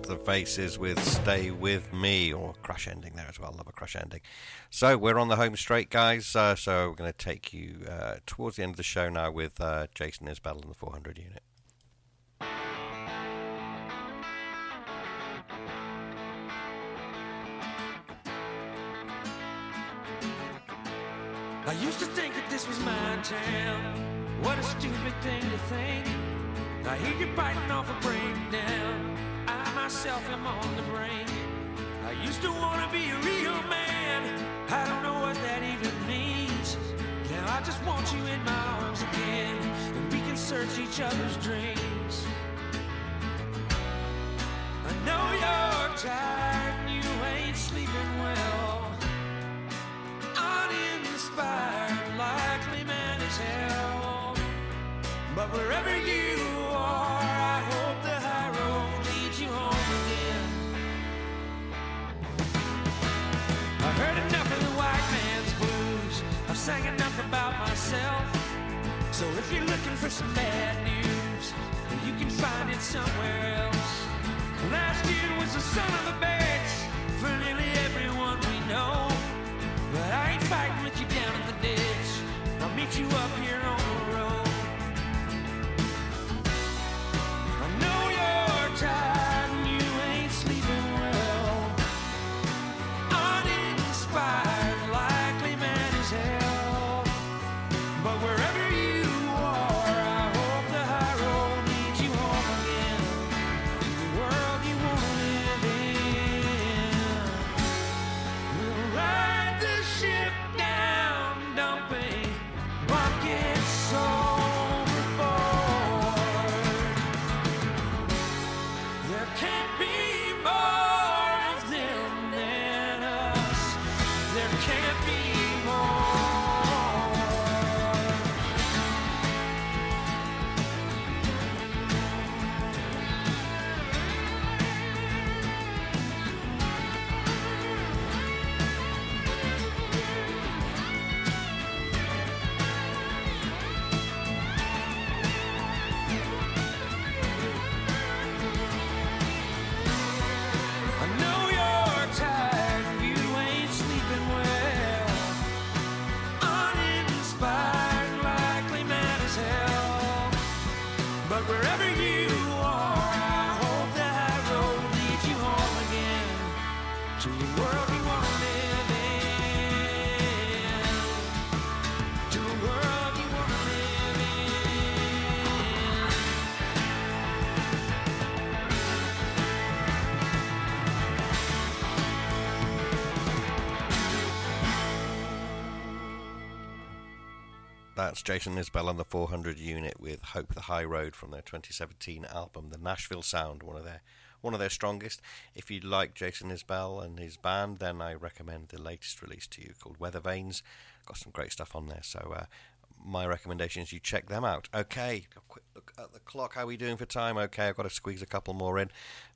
[SPEAKER 2] The Faces with Stay With Me, or crash ending there as well. Love a crash ending. So we're on the home straight, guys. Uh, so we're going to take you uh, towards the end of the show now with uh, Jason Isbell and the 400 unit.
[SPEAKER 11] I used to think that this was my town. What a stupid thing to think. I hear you biting off a breakdown. Myself am on the brink. I used to want to be a real man. I don't know what that even means. Now I just want you in my arms again. And we can search each other's dreams. I know you're tired and you ain't sleeping well. Uninspired, likely man as hell. But wherever you sang enough about myself. So if you're looking for some bad news, you can find it somewhere else. Last year was the son of a bitch for nearly everyone we know. But I ain't fighting with you down in the ditch. I'll meet you up here on
[SPEAKER 2] Jason Isbell and the 400 unit with Hope the High Road from their 2017 album, The Nashville Sound, one of their one of their strongest. If you like Jason Isbell and his band, then I recommend the latest release to you called Weather Vanes. Got some great stuff on there, so uh, my recommendation is you check them out. Okay, at the clock. How are we doing for time? Okay, I've got to squeeze a couple more in.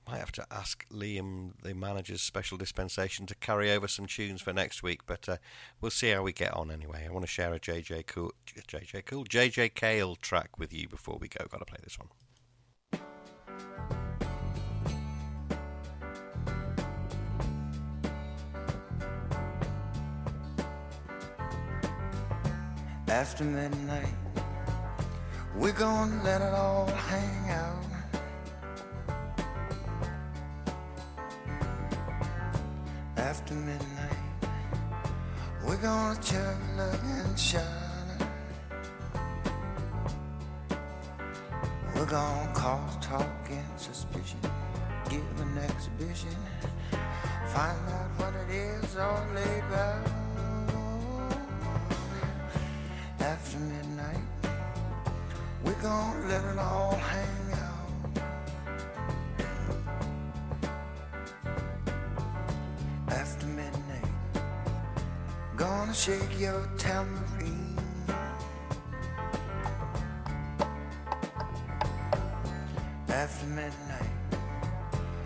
[SPEAKER 2] Might have to ask Liam, the manager's special dispensation, to carry over some tunes for next week, but uh, we'll see how we get on anyway. I want to share a JJ Cool, JJ Cool, JJ Cale track with you before we go. Got to play this one.
[SPEAKER 18] After midnight, we're gonna let it all hang out. After midnight, we're gonna look, and shine. We're gonna cause talk and suspicion, give an exhibition, find out what it is all about. After midnight, we're gonna let it all hang out. After midnight, gonna shake your tambourine. After midnight,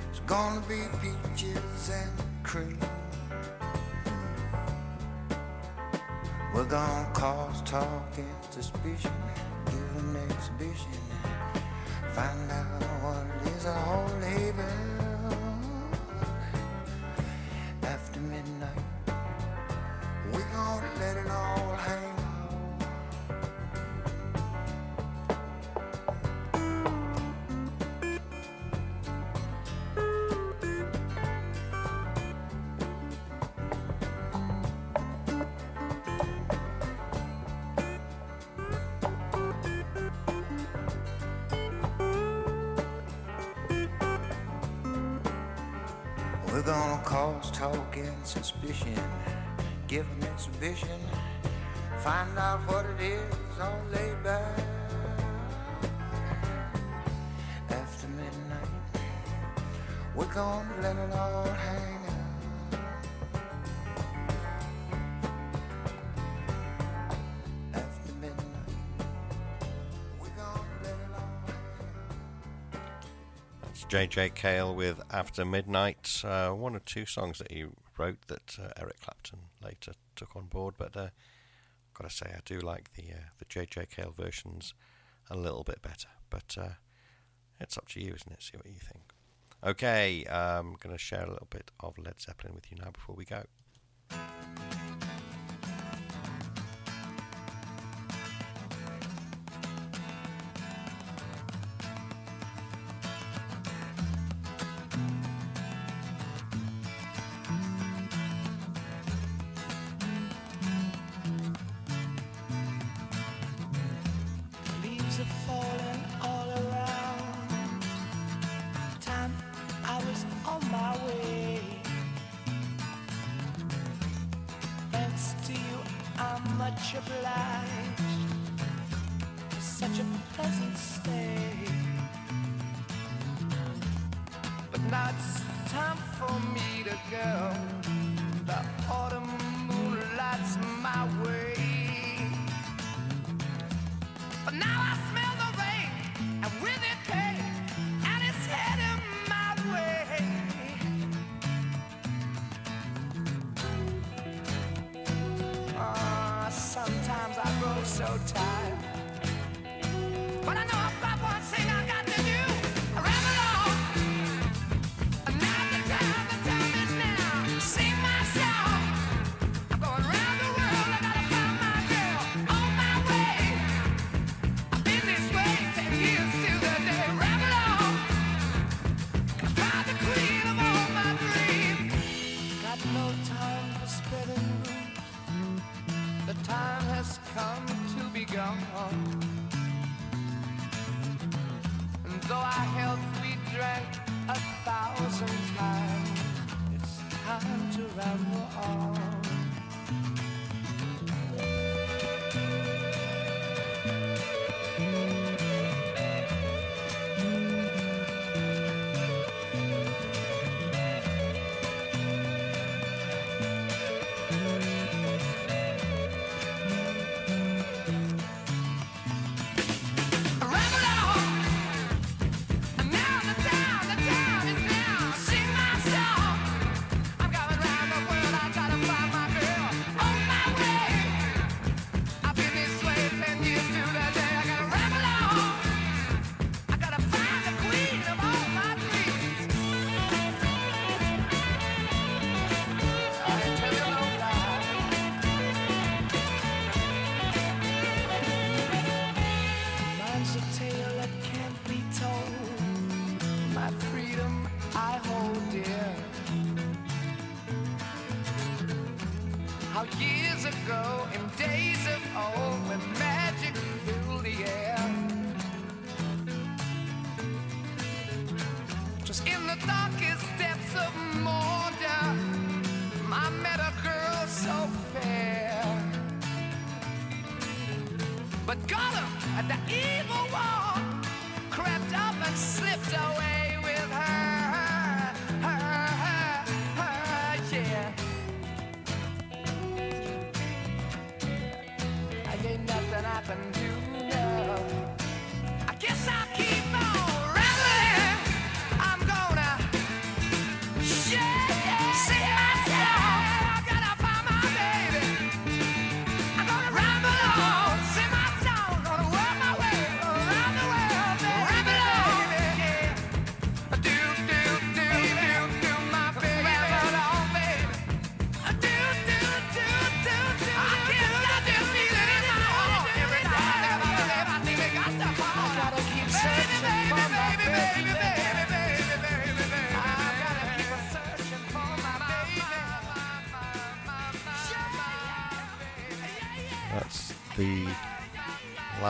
[SPEAKER 18] it's gonna be peaches and cream. We're gonna cause talk and suspicion, find out
[SPEAKER 13] JJ Cale with After Midnight, uh, one or two songs that he wrote that uh, Eric Clapton later took on board. But uh, gotta say, I do like the uh, the JJ Cale versions a little bit better. But uh, it's up to you, isn't it? See what you think. Okay, I'm gonna share a little bit of Led Zeppelin with you now before we go.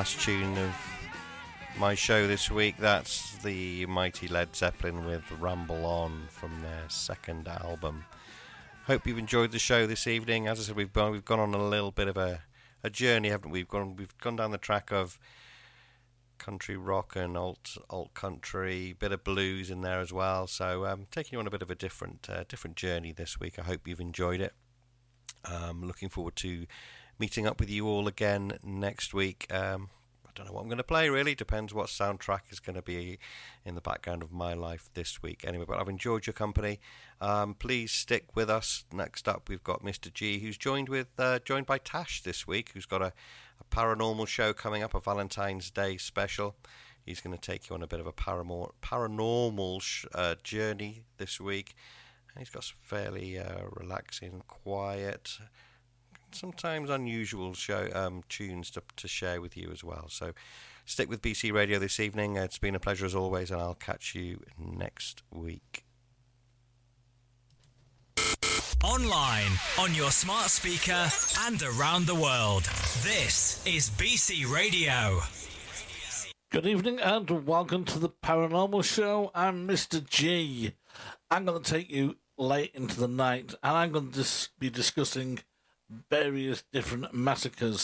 [SPEAKER 13] last tune of
[SPEAKER 2] my show this week. That's the mighty Led Zeppelin with Ramble On from their second album. Hope you've enjoyed the show this evening. As I said, we've gone, we've gone on a little bit of a, a journey, haven't we? We've gone we've gone down the track of country rock and alt alt country, bit of blues in there as well. So um, taking you on a bit of a different uh, different journey this week. I hope you've enjoyed it. Um, looking forward to meeting up with you all again next week. Um, don't know what I'm going to play really. Depends what soundtrack is going to be in the background of my life this week. Anyway, but I've enjoyed your company. Um, please stick with us. Next up, we've got Mr. G, who's joined with uh, joined by Tash this week, who's got a, a paranormal show coming up, a Valentine's Day special. He's going to take you on a bit of a paramor- paranormal sh- uh, journey this week. And he's got some fairly uh, relaxing, quiet, sometimes unusual show um, tunes to, to share with you as well. So stick with BC Radio this evening. It's been a pleasure as always, and I'll catch you next week.
[SPEAKER 8] Online, on your smart speaker, and around the world. This is BC Radio.
[SPEAKER 19] Good evening and welcome to the Paranormal Show. I'm Mr. G. I'm going to take you late into the night and I'm going to dis- be discussing various different massacres